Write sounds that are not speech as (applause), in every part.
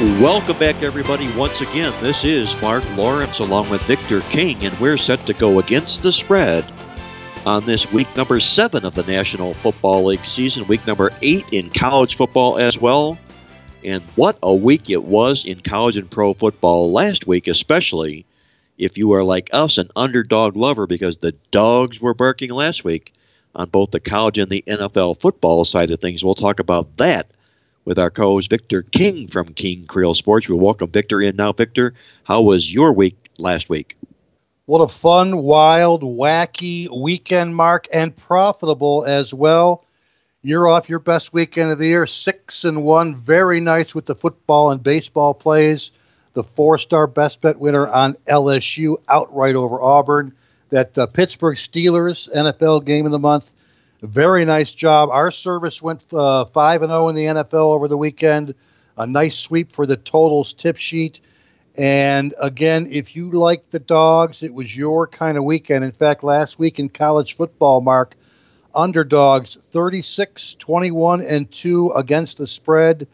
Welcome back, everybody. Once again, this is Mark Lawrence along with Victor King, and we're set to go against the spread on this week number seven of the National Football League season, week number eight in college football as well. And what a week it was in college and pro football last week, especially if you are like us, an underdog lover, because the dogs were barking last week on both the college and the NFL football side of things. We'll talk about that with our co-host Victor King from King Creole Sports. We welcome Victor in now. Victor, how was your week last week? What a fun, wild, wacky weekend, Mark, and profitable as well. You're off your best weekend of the year, six and one. Very nice with the football and baseball plays. The four-star best bet winner on LSU outright over Auburn. That uh, Pittsburgh Steelers NFL game of the month. Very nice job. Our service went uh, five and zero in the NFL over the weekend. A nice sweep for the totals tip sheet. And again, if you like the dogs, it was your kind of weekend. In fact, last week in college football, Mark, underdogs 36, 21, and 2 against the spread.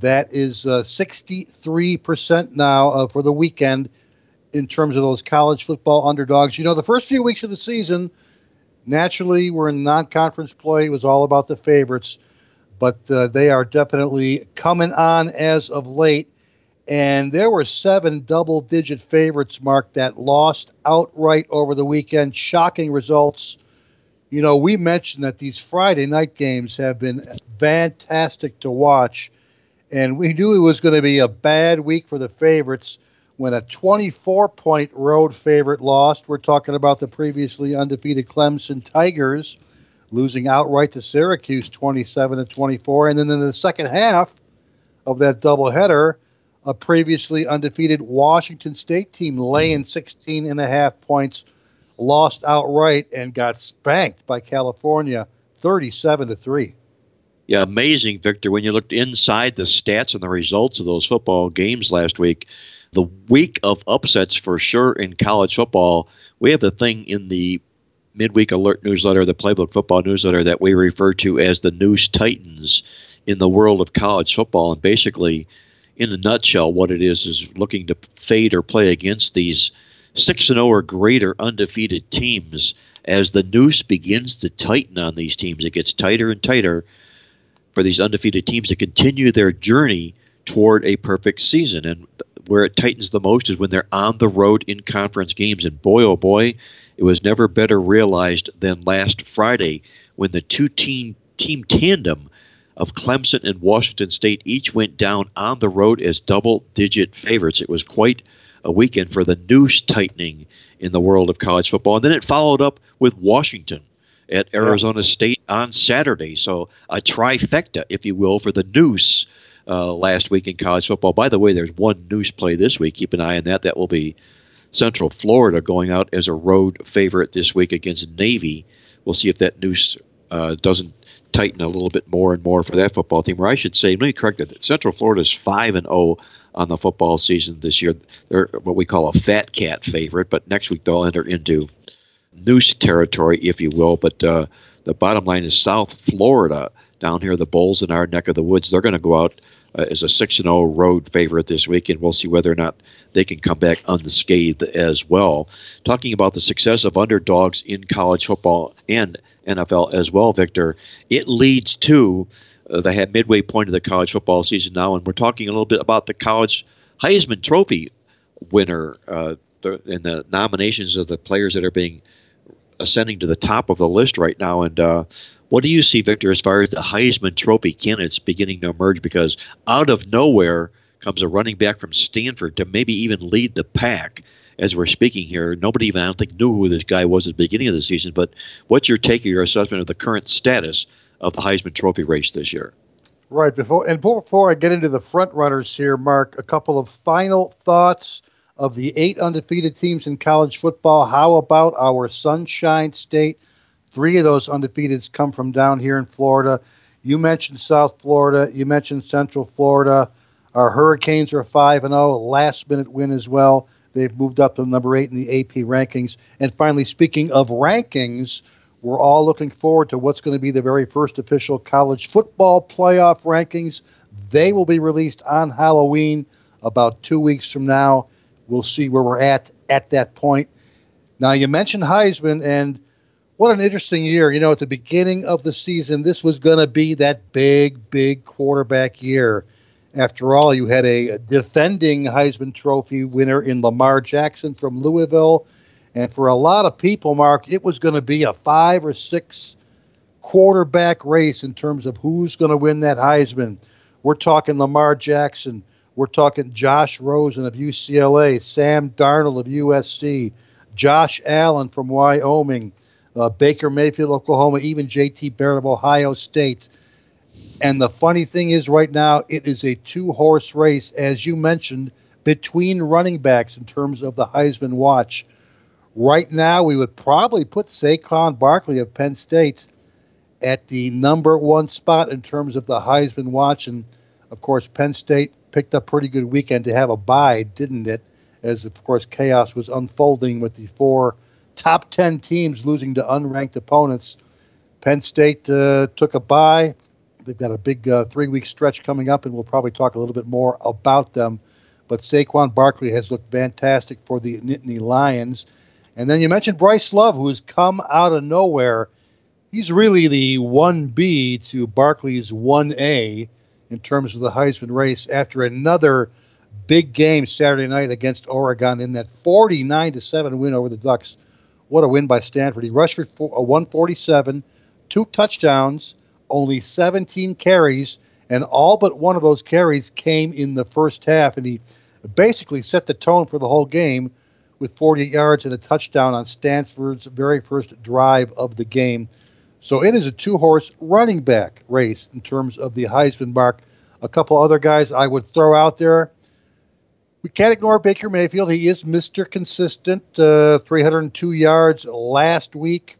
That is uh, 63% now uh, for the weekend in terms of those college football underdogs. You know, the first few weeks of the season, naturally, we're in non conference play. It was all about the favorites, but uh, they are definitely coming on as of late. And there were seven double digit favorites, Mark, that lost outright over the weekend. Shocking results. You know, we mentioned that these Friday night games have been fantastic to watch. And we knew it was going to be a bad week for the favorites when a 24 point road favorite lost. We're talking about the previously undefeated Clemson Tigers losing outright to Syracuse 27 to 24. And then in the second half of that doubleheader, a previously undefeated Washington State team laying 16 and a half points, lost outright and got spanked by California 37 to 3. Yeah, amazing, Victor. When you looked inside the stats and the results of those football games last week, the week of upsets for sure in college football, we have the thing in the midweek alert newsletter, the playbook football newsletter that we refer to as the Noose Titans in the world of college football. And basically, in a nutshell, what it is is looking to fade or play against these 6 and 0 or greater undefeated teams as the noose begins to tighten on these teams. It gets tighter and tighter for these undefeated teams to continue their journey toward a perfect season. And where it tightens the most is when they're on the road in conference games. And boy, oh boy, it was never better realized than last Friday when the two team team tandem of Clemson and Washington State each went down on the road as double digit favorites. It was quite a weekend for the noose tightening in the world of college football. And then it followed up with Washington at Arizona State on Saturday. So a trifecta, if you will, for the noose uh, last week in college football. By the way, there's one noose play this week. Keep an eye on that. That will be Central Florida going out as a road favorite this week against Navy. We'll see if that noose uh, doesn't tighten a little bit more and more for that football team. Or I should say, let me correct that. Central Florida is five and zero oh on the football season this year. They're what we call a fat cat favorite, but next week they'll enter into noose territory, if you will. But uh, the bottom line is South Florida down here, the Bulls in our neck of the woods. They're going to go out uh, as a six and zero road favorite this week, and we'll see whether or not they can come back unscathed as well. Talking about the success of underdogs in college football and NFL as well, Victor, it leads to uh, the midway point of the college football season now, and we're talking a little bit about the college Heisman Trophy winner uh, the, and the nominations of the players that are being ascending to the top of the list right now. And uh, what do you see, Victor, as far as the Heisman Trophy candidates beginning to emerge? Because out of nowhere comes a running back from Stanford to maybe even lead the pack. As we're speaking here, nobody even I don't think knew who this guy was at the beginning of the season. But what's your take or your assessment of the current status of the Heisman Trophy race this year? Right before and before I get into the front runners here, Mark, a couple of final thoughts of the eight undefeated teams in college football. How about our Sunshine State? Three of those undefeateds come from down here in Florida. You mentioned South Florida. You mentioned Central Florida. Our Hurricanes are 5 and 0, last minute win as well. They've moved up to number 8 in the AP rankings. And finally, speaking of rankings, we're all looking forward to what's going to be the very first official college football playoff rankings. They will be released on Halloween about 2 weeks from now. We'll see where we're at at that point. Now, you mentioned Heisman, and what an interesting year. You know, at the beginning of the season, this was going to be that big, big quarterback year. After all, you had a defending Heisman Trophy winner in Lamar Jackson from Louisville. And for a lot of people, Mark, it was going to be a five or six quarterback race in terms of who's going to win that Heisman. We're talking Lamar Jackson. We're talking Josh Rosen of UCLA, Sam Darnold of USC, Josh Allen from Wyoming uh, Baker Mayfield, Oklahoma, even JT Barrett of Ohio State. And the funny thing is, right now, it is a two horse race, as you mentioned, between running backs in terms of the Heisman watch. Right now, we would probably put Saquon Barkley of Penn State at the number one spot in terms of the Heisman watch. And of course, Penn State picked up pretty good weekend to have a bye, didn't it? As of course, chaos was unfolding with the four top 10 teams losing to unranked opponents. Penn State uh, took a bye. They've got a big uh, three week stretch coming up, and we'll probably talk a little bit more about them. But Saquon Barkley has looked fantastic for the Nittany Lions. And then you mentioned Bryce Love, who has come out of nowhere. He's really the 1B to Barkley's 1A in terms of the Heisman race after another big game Saturday night against Oregon in that 49 to 7 win over the Ducks. What a win by Stanford. He rushed for a 147, two touchdowns, only 17 carries, and all but one of those carries came in the first half. And he basically set the tone for the whole game with 48 yards and a touchdown on Stanford's very first drive of the game. So it is a two horse running back race in terms of the Heisman mark. A couple other guys I would throw out there we can't ignore Baker Mayfield. He is Mr. Consistent. Uh, 302 yards last week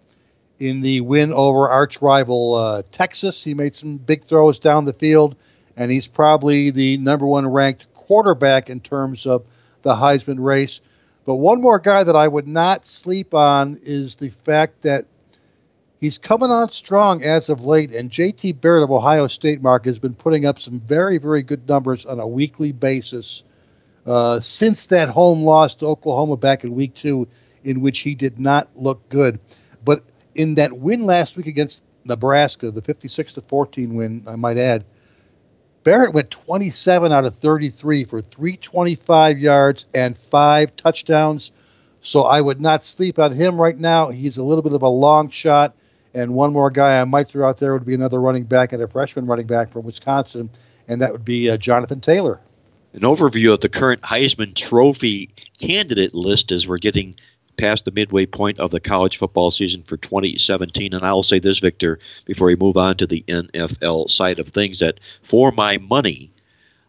in the win over arch rival uh, Texas. He made some big throws down the field, and he's probably the number one ranked quarterback in terms of the Heisman race. But one more guy that I would not sleep on is the fact that he's coming on strong as of late, and JT Barrett of Ohio State, Mark, has been putting up some very, very good numbers on a weekly basis uh, since that home loss to Oklahoma back in week two, in which he did not look good. But in that win last week against Nebraska, the 56 to 14 win, I might add, Barrett went 27 out of 33 for 325 yards and five touchdowns. So I would not sleep on him right now. He's a little bit of a long shot. And one more guy I might throw out there would be another running back and a freshman running back from Wisconsin, and that would be uh, Jonathan Taylor an overview of the current Heisman Trophy candidate list as we're getting past the midway point of the college football season for 2017. And I'll say this, Victor, before we move on to the NFL side of things, that for my money,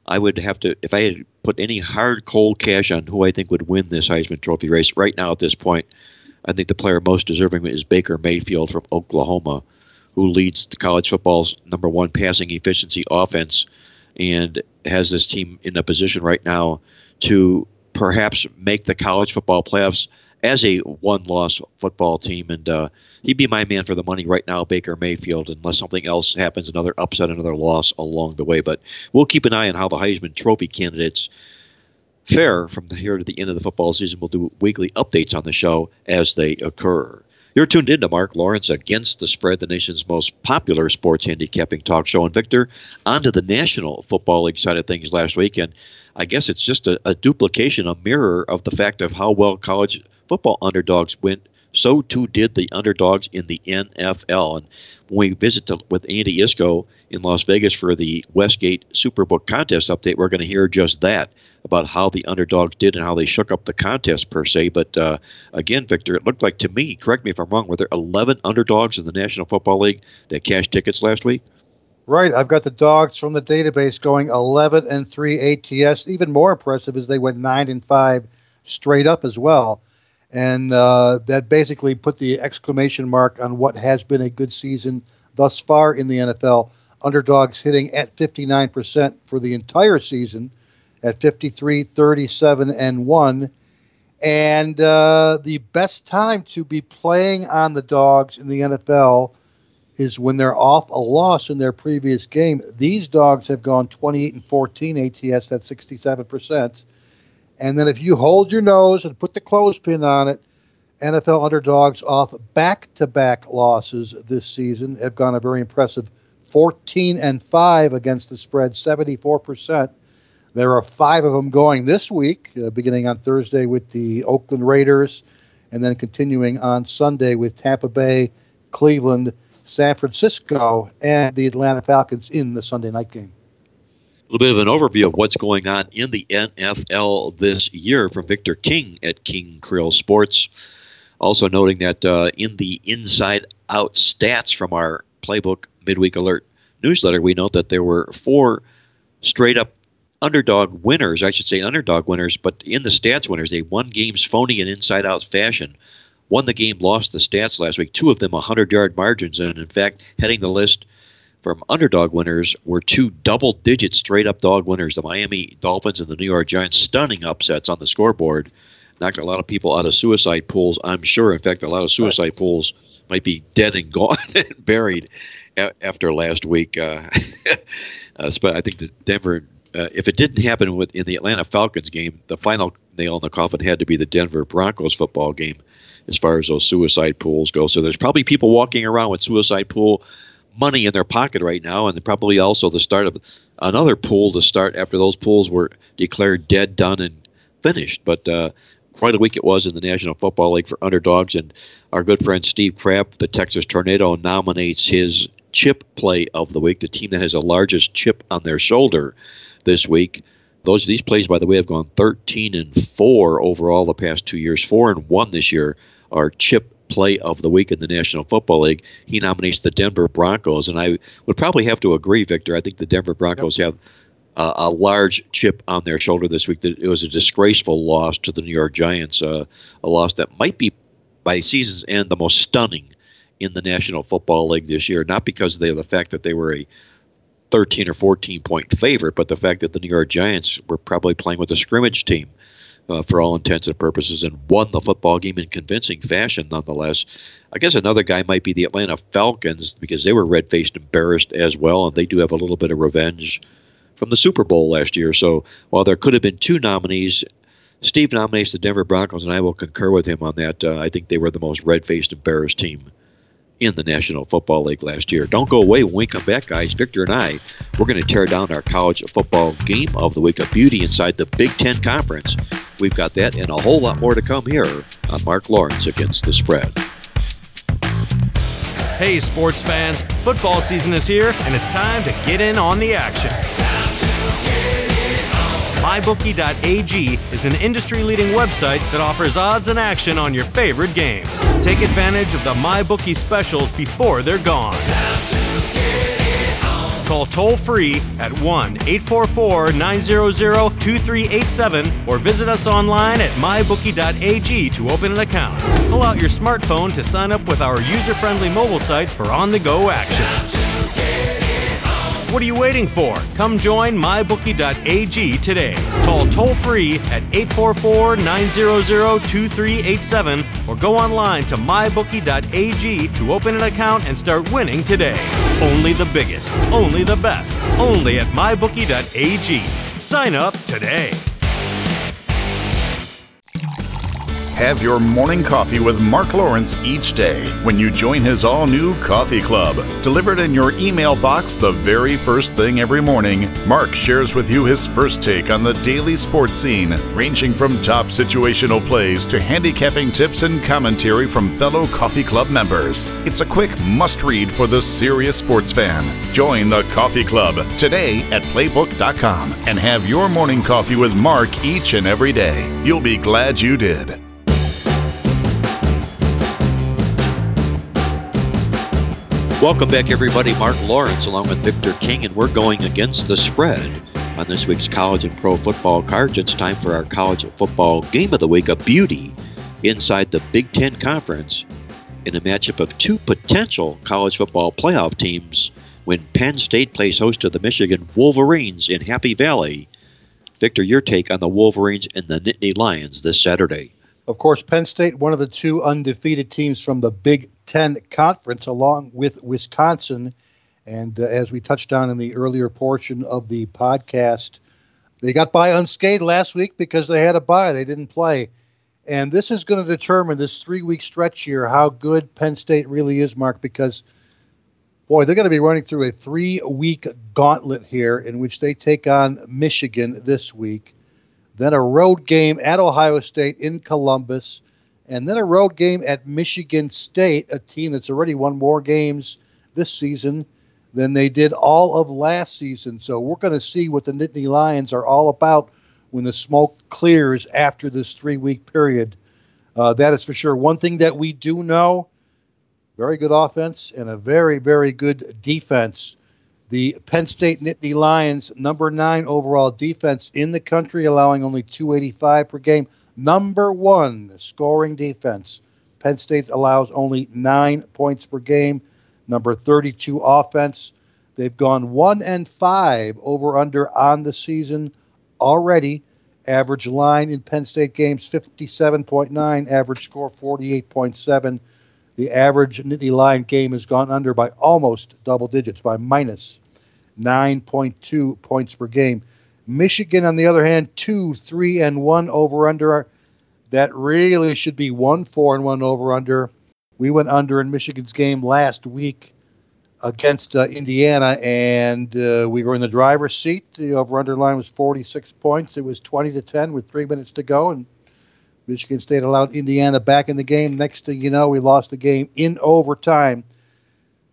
I would have to, if I had put any hard cold cash on who I think would win this Heisman Trophy race right now at this point, I think the player most deserving is Baker Mayfield from Oklahoma, who leads the college football's number one passing efficiency offense and has this team in a position right now to perhaps make the college football playoffs as a one-loss football team, and uh, he'd be my man for the money right now, Baker Mayfield, unless something else happens, another upset, another loss along the way. But we'll keep an eye on how the Heisman Trophy candidates fare from here to the end of the football season. We'll do weekly updates on the show as they occur. You're tuned in to Mark Lawrence Against the Spread, the nation's most popular sports handicapping talk show. And Victor, onto the National Football League side of things last week. And I guess it's just a, a duplication, a mirror of the fact of how well college football underdogs went so too did the underdogs in the NFL. And when we visit to, with Andy Iskoe in Las Vegas for the Westgate Superbook contest update, we're going to hear just that about how the underdogs did and how they shook up the contest per se. But uh, again, Victor, it looked like to me, correct me if I'm wrong, were there 11 underdogs in the National Football League that cashed tickets last week? Right. I've got the dogs from the database going 11 and 3 ATS. Even more impressive is they went 9 and 5 straight up as well. And uh, that basically put the exclamation mark on what has been a good season thus far in the NFL. Underdogs hitting at 59% for the entire season at 53, 37, and 1. And uh, the best time to be playing on the dogs in the NFL is when they're off a loss in their previous game. These dogs have gone 28 and 14 ATS, that's 67%. And then if you hold your nose and put the clothespin on it, NFL underdogs off back to back losses this season have gone a very impressive 14 and 5 against the spread, 74%. There are five of them going this week, uh, beginning on Thursday with the Oakland Raiders, and then continuing on Sunday with Tampa Bay, Cleveland, San Francisco, and the Atlanta Falcons in the Sunday night game. A little bit of an overview of what's going on in the NFL this year from Victor King at King Creole Sports. Also noting that uh, in the inside out stats from our Playbook Midweek Alert newsletter, we note that there were four straight up underdog winners, I should say underdog winners, but in the stats winners, they won games phony and inside out fashion. Won the game, lost the stats last week. Two of them 100 yard margins. And in fact, heading the list from underdog winners were two double digit straight up dog winners the Miami Dolphins and the New York Giants. Stunning upsets on the scoreboard. Knocked a lot of people out of suicide pools, I'm sure. In fact, a lot of suicide pools might be dead and gone (laughs) and buried after last week. Uh, (laughs) uh, but I think the Denver uh, if it didn't happen with in the Atlanta Falcons game, the final nail in the coffin had to be the Denver Broncos football game, as far as those suicide pools go. So there's probably people walking around with suicide pool money in their pocket right now, and probably also the start of another pool to start after those pools were declared dead, done, and finished. But uh, quite a week it was in the National Football League for underdogs, and our good friend Steve Kraft, the Texas Tornado, nominates his chip play of the week, the team that has the largest chip on their shoulder this week. Those these plays, by the way, have gone 13 and four overall the past two years. Four and one this year are chip play of the week in the National Football League. He nominates the Denver Broncos, and I would probably have to agree, Victor. I think the Denver Broncos yep. have uh, a large chip on their shoulder this week. It was a disgraceful loss to the New York Giants, uh, a loss that might be, by season's end, the most stunning in the National Football League this year. Not because of the fact that they were a 13 or 14 point favorite, but the fact that the New York Giants were probably playing with a scrimmage team uh, for all intents and purposes and won the football game in convincing fashion nonetheless. I guess another guy might be the Atlanta Falcons because they were red faced embarrassed as well, and they do have a little bit of revenge from the Super Bowl last year. So while there could have been two nominees, Steve nominates the Denver Broncos, and I will concur with him on that. Uh, I think they were the most red faced embarrassed team in the National Football League last year. Don't go away when we come back, guys. Victor and I, we're going to tear down our college football game of the week of beauty inside the Big Ten Conference. We've got that and a whole lot more to come here on Mark Lawrence Against the Spread. Hey, sports fans, football season is here, and it's time to get in on the action. MyBookie.ag is an industry leading website that offers odds and action on your favorite games. Take advantage of the MyBookie specials before they're gone. Call toll free at 1 844 900 2387 or visit us online at mybookie.ag to open an account. Pull out your smartphone to sign up with our user friendly mobile site for on the go action. What are you waiting for? Come join mybookie.ag today. Call toll free at 844 900 2387 or go online to mybookie.ag to open an account and start winning today. Only the biggest, only the best, only at mybookie.ag. Sign up today. Have your morning coffee with Mark Lawrence each day when you join his all new coffee club. Delivered in your email box the very first thing every morning, Mark shares with you his first take on the daily sports scene, ranging from top situational plays to handicapping tips and commentary from fellow coffee club members. It's a quick must read for the serious sports fan. Join the coffee club today at playbook.com and have your morning coffee with Mark each and every day. You'll be glad you did. Welcome back, everybody. Mark Lawrence along with Victor King, and we're going against the spread on this week's college and pro football cards. It's time for our college football game of the week, a beauty inside the Big Ten Conference in a matchup of two potential college football playoff teams when Penn State plays host to the Michigan Wolverines in Happy Valley. Victor, your take on the Wolverines and the Nittany Lions this Saturday. Of course, Penn State, one of the two undefeated teams from the Big Ten Conference, along with Wisconsin. And uh, as we touched on in the earlier portion of the podcast, they got by unscathed last week because they had a bye. They didn't play. And this is going to determine this three week stretch here how good Penn State really is, Mark, because, boy, they're going to be running through a three week gauntlet here in which they take on Michigan this week, then a road game at Ohio State in Columbus and then a road game at Michigan State, a team that's already won more games this season than they did all of last season. So we're going to see what the Nittany Lions are all about when the smoke clears after this three week period. Uh, that is for sure. One thing that we do know very good offense and a very, very good defense. The Penn State Nittany Lions, number nine overall defense in the country, allowing only 285 per game number one scoring defense. Penn State allows only nine points per game, number 32 offense. They've gone one and five over under on the season already. Average line in Penn State games 57.9, average score 48.7. The average Nittany Lion game has gone under by almost double digits, by minus 9.2 points per game. Michigan, on the other hand, two, three, and one over under. That really should be one, four, and one over under. We went under in Michigan's game last week against uh, Indiana, and uh, we were in the driver's seat. The over under line was 46 points. It was 20 to 10 with three minutes to go, and Michigan State allowed Indiana back in the game. Next thing you know, we lost the game in overtime.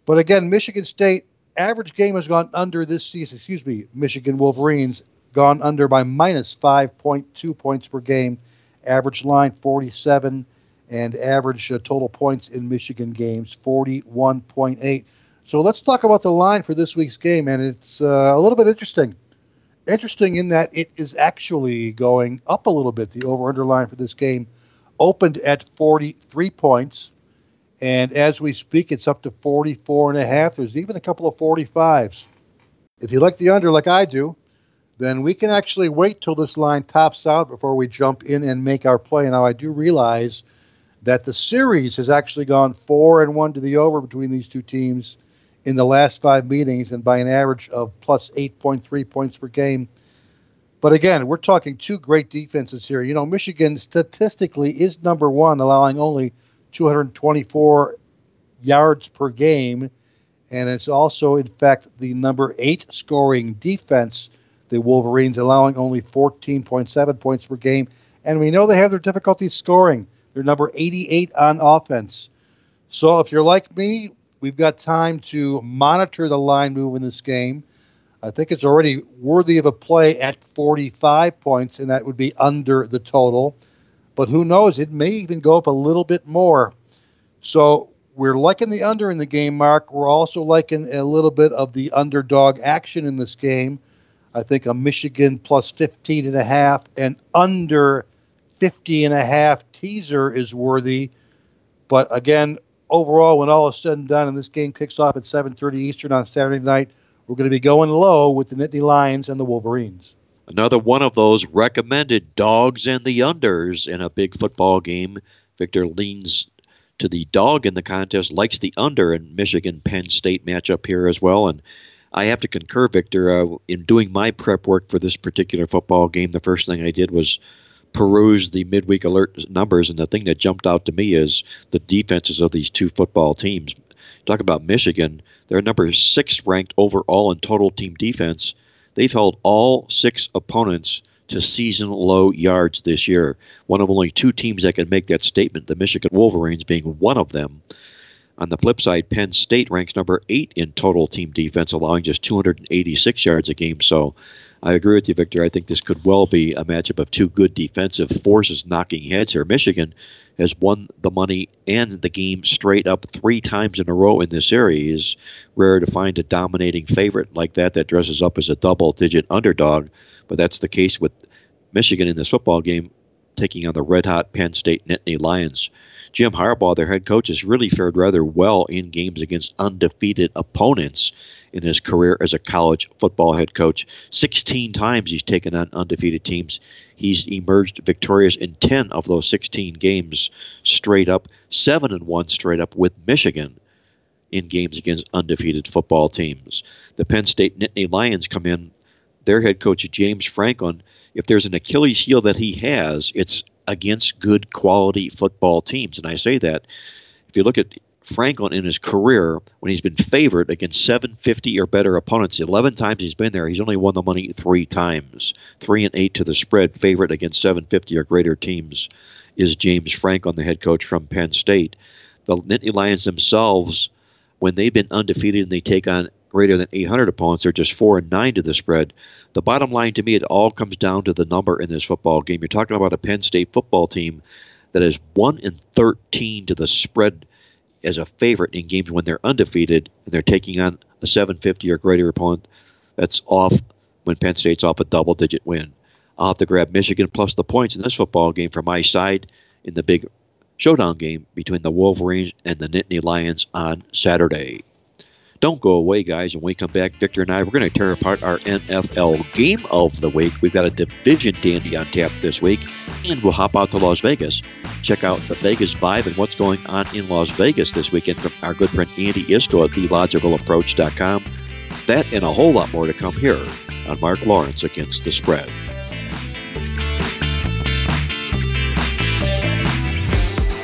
But again, Michigan State average game has gone under this season. Excuse me, Michigan Wolverines gone under by minus 5.2 points per game. Average line 47 and average uh, total points in Michigan games 41.8. So let's talk about the line for this week's game, and it's uh, a little bit interesting. Interesting in that it is actually going up a little bit. The over under line for this game opened at 43 points, and as we speak, it's up to 44 and a half. There's even a couple of 45s. If you like the under, like I do, then we can actually wait till this line tops out before we jump in and make our play. Now, I do realize that the series has actually gone four and one to the over between these two teams in the last five meetings, and by an average of plus 8.3 points per game. But again, we're talking two great defenses here. You know, Michigan statistically is number one, allowing only 224 yards per game, and it's also, in fact, the number eight scoring defense the Wolverines allowing only 14.7 points per game. And we know they have their difficulty scoring. They're number 88 on offense. So if you're like me, we've got time to monitor the line move in this game. I think it's already worthy of a play at 45 points, and that would be under the total. But who knows? It may even go up a little bit more. So we're liking the under in the game, Mark. We're also liking a little bit of the underdog action in this game. I think a Michigan plus 15 and a half and under 50 and a half teaser is worthy. But again, overall, when all is said and done, and this game kicks off at 7:30 Eastern on Saturday night, we're going to be going low with the Nittany Lions and the Wolverines. Another one of those recommended dogs and the unders in a big football game. Victor leans to the dog in the contest, likes the under in Michigan Penn State matchup here as well, and I have to concur, Victor. Uh, in doing my prep work for this particular football game, the first thing I did was peruse the midweek alert numbers, and the thing that jumped out to me is the defenses of these two football teams. Talk about Michigan; they're number six ranked overall in total team defense. They've held all six opponents to season low yards this year. One of only two teams that can make that statement, the Michigan Wolverines being one of them. On the flip side, Penn State ranks number eight in total team defense, allowing just 286 yards a game. So I agree with you, Victor. I think this could well be a matchup of two good defensive forces knocking heads here. Michigan has won the money and the game straight up three times in a row in this series. Rare to find a dominating favorite like that that dresses up as a double digit underdog, but that's the case with Michigan in this football game taking on the red hot Penn State Nittany Lions. Jim Harbaugh, their head coach, has really fared rather well in games against undefeated opponents in his career as a college football head coach. 16 times he's taken on undefeated teams. He's emerged victorious in 10 of those 16 games straight up, 7 and 1 straight up with Michigan in games against undefeated football teams. The Penn State Nittany Lions come in their head coach James Franklin, if there's an Achilles heel that he has, it's against good quality football teams. And I say that if you look at Franklin in his career, when he's been favored against 750 or better opponents, 11 times he's been there, he's only won the money three times. Three and eight to the spread, favorite against 750 or greater teams, is James Franklin, the head coach from Penn State. The Nittany Lions themselves, when they've been undefeated and they take on greater than 800 opponents. They're just four and nine to the spread. The bottom line to me, it all comes down to the number in this football game. You're talking about a Penn State football team that is one and 13 to the spread as a favorite in games when they're undefeated and they're taking on a 750 or greater opponent that's off when Penn State's off a double digit win. I'll have to grab Michigan plus the points in this football game for my side in the big showdown game between the Wolverines and the Nittany Lions on Saturday. Don't go away, guys. When we come back, Victor and I, we're going to tear apart our NFL game of the week. We've got a division dandy on tap this week, and we'll hop out to Las Vegas. Check out the Vegas vibe and what's going on in Las Vegas this weekend from our good friend Andy Iskoe at TheLogicalApproach.com. That and a whole lot more to come here on Mark Lawrence Against the Spread.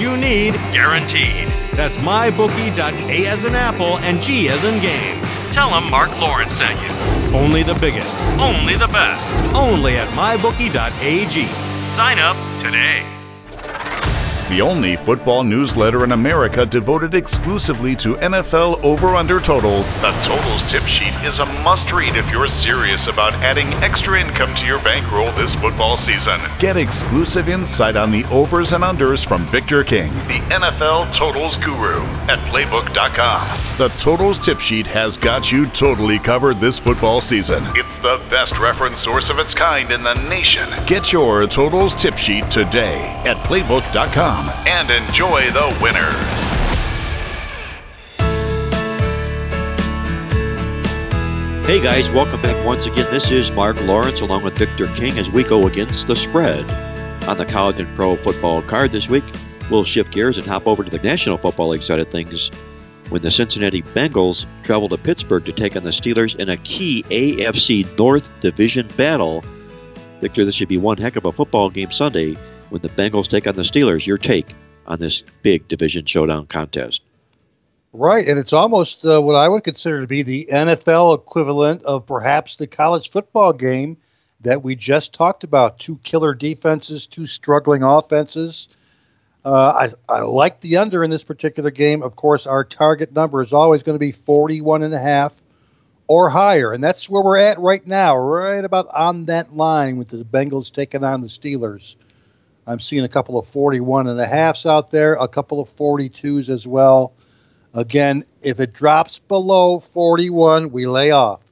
you need guaranteed. That's mybookie.a as in apple and G as in games. Tell them Mark Lawrence sent you. Only the biggest, only the best, only at mybookie.ag. Sign up today. The only football newsletter in America devoted exclusively to NFL over under totals. The Totals Tip Sheet is a must read if you're serious about adding extra income to your bankroll this football season. Get exclusive insight on the overs and unders from Victor King, the NFL Totals Guru, at Playbook.com. The Totals Tip Sheet has got you totally covered this football season. It's the best reference source of its kind in the nation. Get your Totals Tip Sheet today at Playbook.com and enjoy the winners. Hey guys, welcome back once again. This is Mark Lawrence along with Victor King as we go against the spread on the college and pro football card this week. We'll shift gears and hop over to the National Football League side of things when the Cincinnati Bengals travel to Pittsburgh to take on the Steelers in a key AFC North Division battle. Victor, this should be one heck of a football game Sunday when the Bengals take on the Steelers. Your take on this big division showdown contest? Right, and it's almost uh, what I would consider to be the NFL equivalent of perhaps the college football game that we just talked about. Two killer defenses, two struggling offenses. Uh, I, I like the under in this particular game. Of course, our target number is always going to be 41 and a half or higher, and that's where we're at right now, right about on that line with the Bengals taking on the Steelers. I'm seeing a couple of 41 and a halfs out there, a couple of 42s as well. Again, if it drops below 41, we lay off.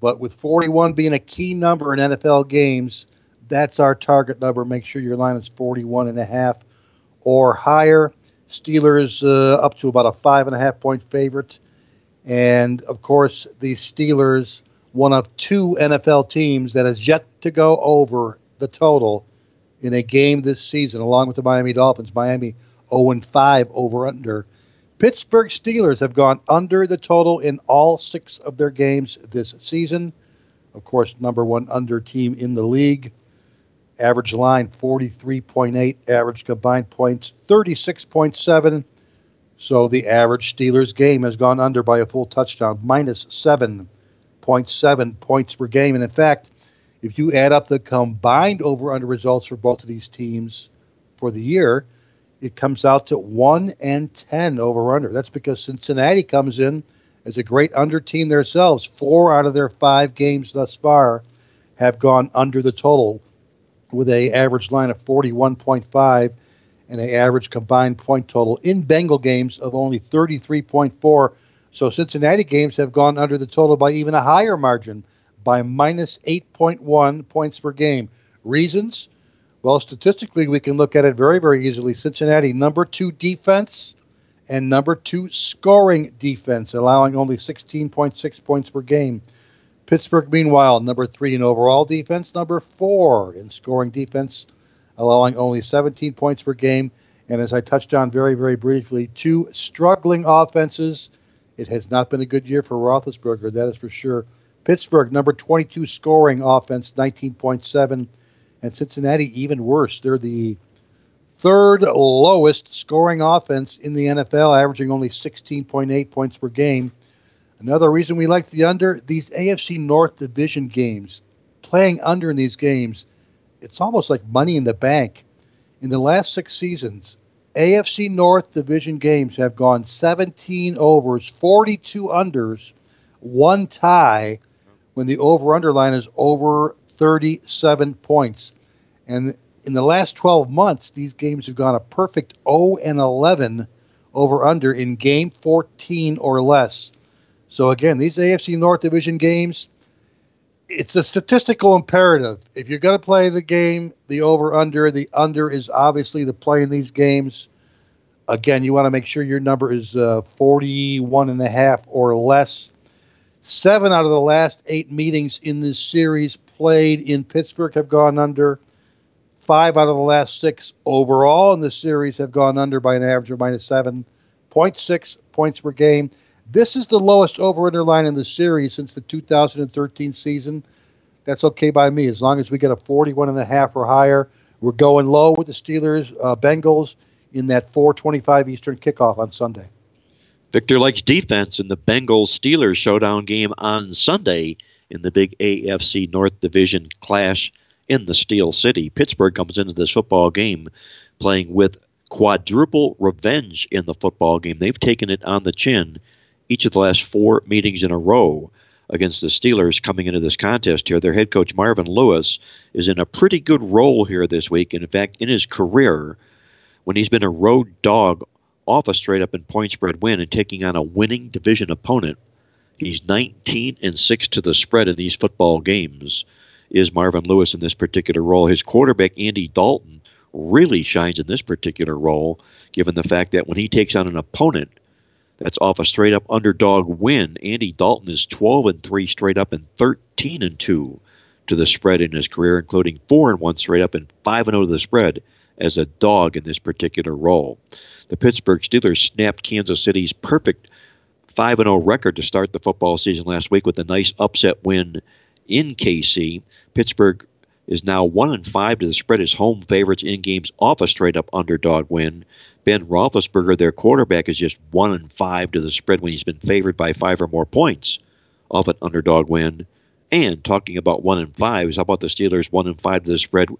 But with 41 being a key number in NFL games, that's our target number. Make sure your line is 41 and a half or higher. Steelers uh, up to about a five and a half point favorite. And of course, the Steelers, one of two NFL teams that has yet to go over the total in a game this season, along with the Miami Dolphins. Miami 0 5 over under. Pittsburgh Steelers have gone under the total in all six of their games this season. Of course, number one under team in the league. Average line 43.8, average combined points 36.7. So the average Steelers game has gone under by a full touchdown, minus 7.7 points per game. And in fact, if you add up the combined over under results for both of these teams for the year, it comes out to 1 and 10 over under. That's because Cincinnati comes in as a great under team themselves. Four out of their five games thus far have gone under the total with a average line of 41.5 and an average combined point total in Bengal games of only 33.4. So Cincinnati games have gone under the total by even a higher margin by minus 8.1 points per game. Reasons? Well, statistically, we can look at it very, very easily. Cincinnati, number two defense and number two scoring defense, allowing only 16.6 points per game. Pittsburgh, meanwhile, number three in overall defense, number four in scoring defense, allowing only 17 points per game. And as I touched on very, very briefly, two struggling offenses. It has not been a good year for Roethlisberger, that is for sure. Pittsburgh, number 22 scoring offense, 19.7. And Cincinnati, even worse. They're the third lowest scoring offense in the NFL, averaging only 16.8 points per game. Another reason we like the under, these AFC North division games, playing under in these games, it's almost like money in the bank. In the last six seasons, AFC North division games have gone 17 overs, 42 unders, one tie when the over under line is over 37 points. And in the last 12 months, these games have gone a perfect 0 and 11 over under in game 14 or less. So again, these AFC North Division games, it's a statistical imperative. If you're going to play the game, the over under, the under is obviously the play in these games. Again, you want to make sure your number is uh, 41 and a half or less. Seven out of the last eight meetings in this series played in Pittsburgh have gone under. Five out of the last six overall in the series have gone under by an average of minus 7.6 points per game. This is the lowest over under line in the series since the 2013 season. That's okay by me as long as we get a 41 and a half or higher. We're going low with the Steelers, uh, Bengals in that 4:25 Eastern kickoff on Sunday. Victor likes defense in the Bengals Steelers showdown game on Sunday in the big AFC North Division clash in the Steel City. Pittsburgh comes into this football game playing with quadruple revenge in the football game. They've taken it on the chin each of the last four meetings in a row against the Steelers coming into this contest here. Their head coach, Marvin Lewis, is in a pretty good role here this week. And in fact, in his career, when he's been a road dog off a straight up and point spread win and taking on a winning division opponent, he's 19 and 6 to the spread in these football games. Is Marvin Lewis in this particular role? His quarterback, Andy Dalton, really shines in this particular role, given the fact that when he takes on an opponent that's off a straight up underdog win. Andy Dalton is 12 and 3 straight up and 13 and 2 to the spread in his career, including 4 and 1 straight up and 5 and 0 to the spread as a dog in this particular role. The Pittsburgh Steelers snapped Kansas City's perfect 5 0 record to start the football season last week with a nice upset win in KC. Pittsburgh is now one and five to the spread as home favorites in games off a straight up underdog win. Ben Roethlisberger, their quarterback, is just one and five to the spread when he's been favored by five or more points off an underdog win. And talking about one and five, how about the Steelers one and five to the spread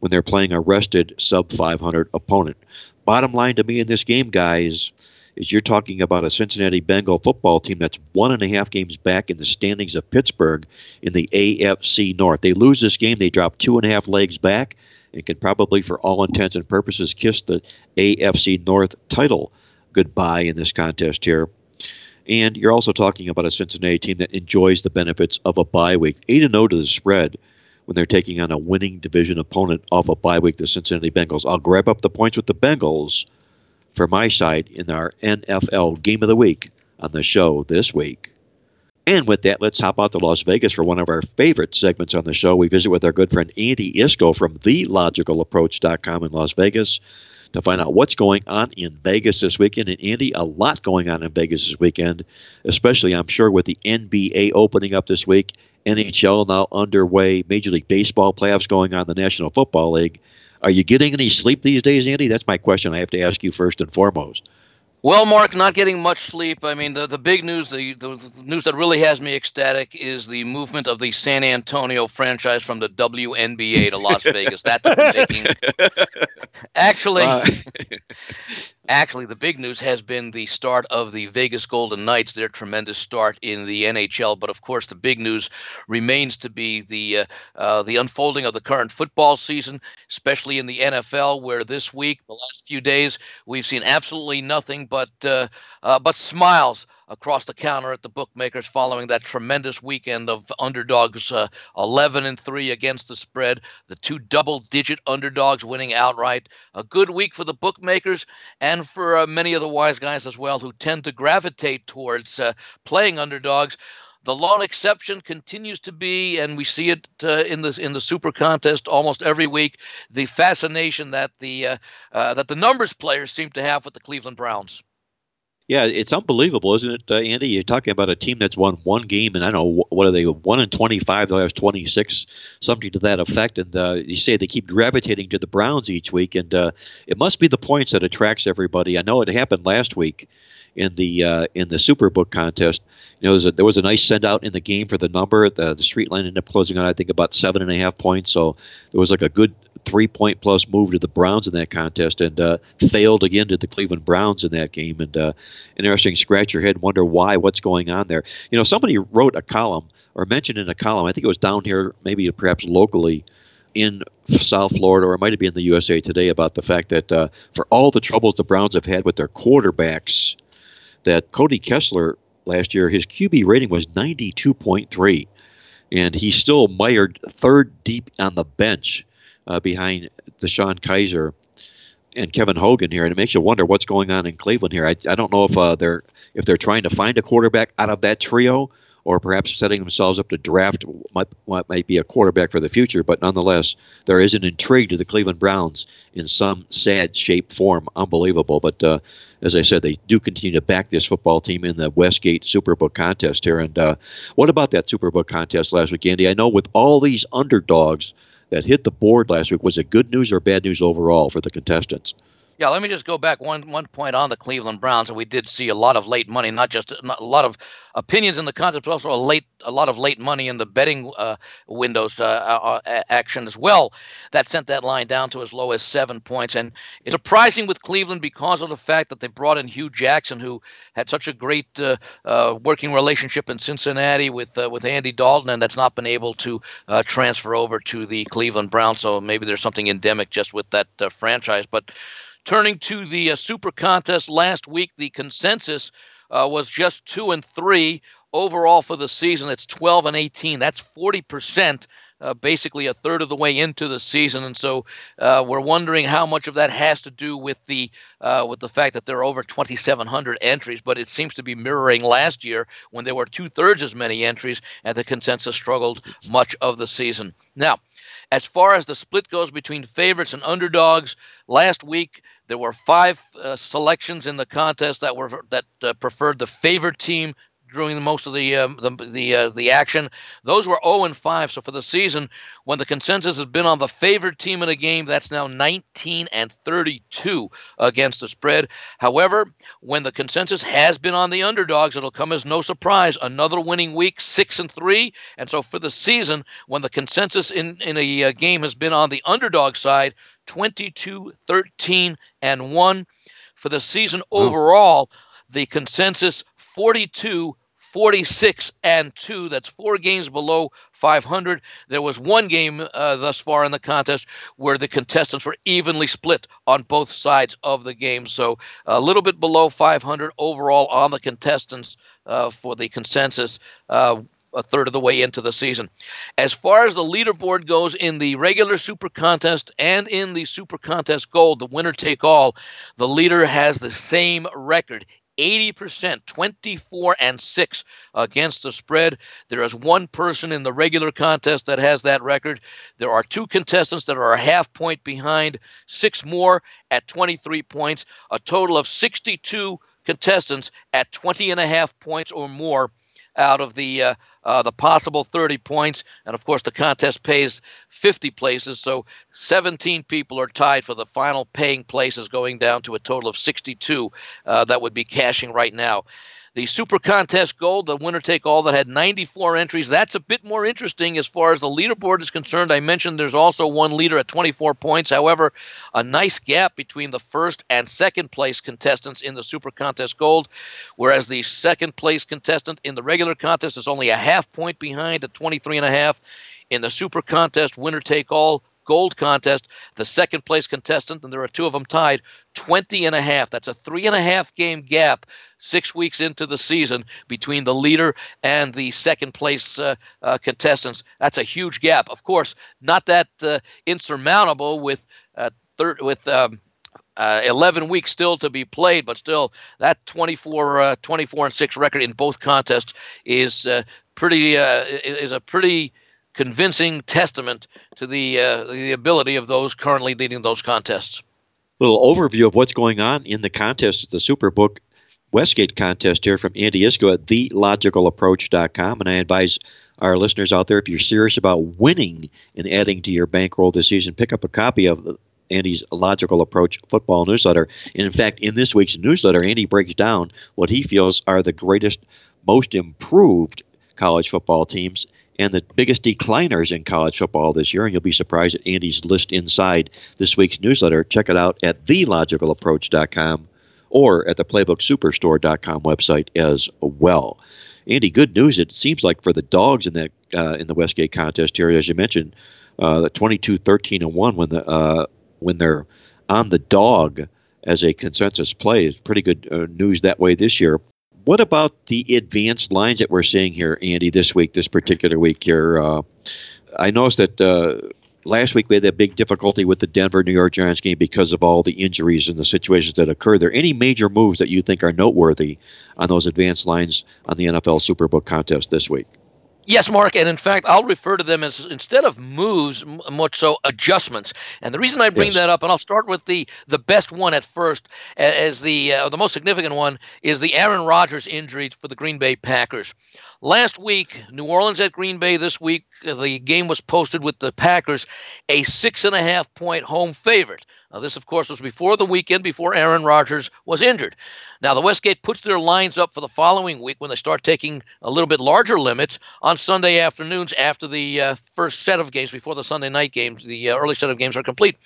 when they're playing a rested sub 500 opponent? Bottom line to me in this game, guys, is you're talking about a Cincinnati Bengal football team that's one and a half games back in the standings of Pittsburgh in the AFC North. They lose this game, they drop two and a half legs back, and can probably, for all intents and purposes, kiss the AFC North title goodbye in this contest here. And you're also talking about a Cincinnati team that enjoys the benefits of a bye week. 8 0 to the spread when they're taking on a winning division opponent off a bye week, the Cincinnati Bengals. I'll grab up the points with the Bengals for my side in our NFL Game of the Week on the show this week. And with that, let's hop out to Las Vegas for one of our favorite segments on the show. We visit with our good friend Andy Iskoe from TheLogicalApproach.com in Las Vegas to find out what's going on in Vegas this weekend. And Andy, a lot going on in Vegas this weekend, especially I'm sure with the NBA opening up this week, NHL now underway, Major League Baseball playoffs going on, the National Football League. Are you getting any sleep these days, Andy? That's my question. I have to ask you first and foremost. Well, Mark, not getting much sleep. I mean, the, the big news, the, the news that really has me ecstatic is the movement of the San Antonio franchise from the WNBA to Las Vegas. That's making. (laughs) Actually, uh. (laughs) Actually, the big news has been the start of the Vegas Golden Knights, their tremendous start in the NHL. But of course, the big news remains to be the uh, uh, the unfolding of the current football season, especially in the NFL, where this week, the last few days, we've seen absolutely nothing but uh, uh but smiles across the counter at the bookmakers following that tremendous weekend of underdogs uh, 11 and 3 against the spread the two double digit underdogs winning outright a good week for the bookmakers and for uh, many of the wise guys as well who tend to gravitate towards uh, playing underdogs the lone exception continues to be, and we see it uh, in the in the Super Contest almost every week. The fascination that the uh, uh, that the numbers players seem to have with the Cleveland Browns. Yeah, it's unbelievable, isn't it, uh, Andy? You're talking about a team that's won one game, and I know what are they, one in twenty-five, the last twenty-six, something to that effect. And uh, you say they keep gravitating to the Browns each week, and uh, it must be the points that attracts everybody. I know it happened last week in the uh, in the Superbook contest. You know, there was, a, there was a nice send out in the game for the number. The, the street line ended up closing on I think about seven and a half points. So there was like a good three point plus move to the Browns in that contest, and uh, failed again to the Cleveland Browns in that game. And uh, interesting, scratch your head, wonder why, what's going on there. You know, somebody wrote a column or mentioned in a column. I think it was down here, maybe perhaps locally in South Florida, or it might have been in the USA Today, about the fact that uh, for all the troubles the Browns have had with their quarterbacks that Cody Kessler last year, his QB rating was 92.3, and he's still mired third deep on the bench uh, behind DeShone Kizer and Kevin Hogan here, and it makes you wonder what's going on in Cleveland here. I, I don't know if uh, they're if they're trying to find a quarterback out of that trio, or perhaps setting themselves up to draft what, what might be a quarterback for the future. But nonetheless, there is an intrigue to the Cleveland Browns in some sad shape form. Unbelievable. But uh, as I said, they do continue to back this football team in the Westgate Superbook contest here. And uh, what about that Superbook contest last week, Andy? I know with all these underdogs that hit the board last week, was it good news or bad news overall for the contestants? Yeah, let me just go back one one point on the Cleveland Browns. And we did see a lot of late money, not just not a lot of opinions in the contest, but also a late a lot of late money in the betting uh, windows uh, uh, uh action as well. That sent that line down to as low as seven points, and it's surprising with Cleveland because of the fact that they brought in Hue Jackson, who had such a great uh, uh, working relationship in Cincinnati with with Andy Dalton, and that's not been able to transfer over to the Cleveland Browns. So maybe there's something endemic just with that franchise, but. Turning to the uh, Super Contest last week, the consensus uh, was just two and three overall for the season. It's 12 and 18. That's 40 percent. Uh, basically a third of the way into the season, and so uh, we're wondering how much of that has to do with the uh, with the fact that there are over 2,700 entries. But it seems to be mirroring last year when there were two thirds as many entries, and the consensus struggled much of the season. Now, as far as the split goes between favorites and underdogs, last week there were five uh, selections in the contest that were that uh, preferred the favorite team during the most of the um, the the, uh, the action. Those were 0 and 5. So for the season, when the consensus has been on the favored team in a game, that's now 19 and 32 against the spread. However, when the consensus has been on the underdogs, it'll come as no surprise. Another winning week, six and three. And so for the season, when the consensus in in a uh, game has been on the underdog side, 22, 13, and 1. For the season overall, the consensus 42, 46 and 2 that's four games below 500 there was one game uh, thus far in the contest where the contestants were evenly split on both sides of the game. So a little bit below 500 overall on the contestants uh, for the consensus uh, a third of the way into the season. As far as the leaderboard goes in the regular Super Contest and in the Super Contest Gold, the winner take all, the leader has the same record 80%, 24 and 6 against the spread. There is one person in the regular contest that has that record. There are two contestants that are a half point behind, six more at 23 points, a total of 62 contestants at 20 and a half points or more out of the uh, uh, the possible 30 points, and of course the contest pays 50 places, so 17 people are tied for the final paying places, going down to a total of 62 uh, that would be cashing right now. The Super Contest Gold, the winner take all that had 94 entries. That's a bit more interesting as far as the leaderboard is concerned. I mentioned there's also one leader at 24 points. However, a nice gap between the first and second place contestants in the Super Contest Gold, whereas the second place contestant in the regular contest is only a half point behind at 23 and a half. In the Super Contest winner take all, gold contest. The second place contestant, and there are two of them tied, 20 and a half. That's a three and a half game gap six weeks into the season between the leader and the second place uh, uh, contestants. That's a huge gap. Of course, not that uh, insurmountable with uh, third with. Um, uh, 11 weeks still to be played, but still, that 24, uh, 24 and 6 record in both contests is pretty is a pretty convincing testament to the uh, the ability of those currently leading those contests. Little overview of what's going on in the contest at the Superbook Westgate contest here from Andy Iskoe at thelogicalapproach.com. And I advise our listeners out there if you're serious about winning and adding to your bankroll this season, pick up a copy of Andy's Logical Approach football newsletter. And in fact, in this week's newsletter, Andy breaks down what he feels are the greatest, most improved college football teams and the biggest decliners in college football this year. And you'll be surprised at Andy's list inside this week's newsletter. Check it out at thelogicalapproach.com or at the playbooksuperstore.com website as well. Andy, good news. It seems like for the dogs in that uh, in the Westgate contest here, as you mentioned, uh, the 22, 13, and one when the uh, when they're on the dog as a consensus play is pretty good uh, news that way this year. What about the advanced lines that we're seeing here, Andy, this week, this particular week here? Uh, I noticed that uh, last week we had that big difficulty with the Denver New York Giants game because of all the injuries and the situations that occurred there. Any major moves that you think are noteworthy on those advanced lines on the NFL Superbook contest this week? Yes, Mark, and in fact, I'll refer to them as instead of moves, much so adjustments. And the reason I bring yes. that up, and I'll start with the the best one at first, as the uh, the most significant one is the Aaron Rodgers injury for the Green Bay Packers. Last week, New Orleans at Green Bay. This week, the game was posted with the Packers a six and a half point home favorite. Now, this, of course, was before the weekend, before Aaron Rodgers was injured. Now, the Westgate puts their lines up for the following week when they start taking a little bit larger limits on Sunday afternoons after the uh, first set of games, before the Sunday night games, the uh, early set of games are complete.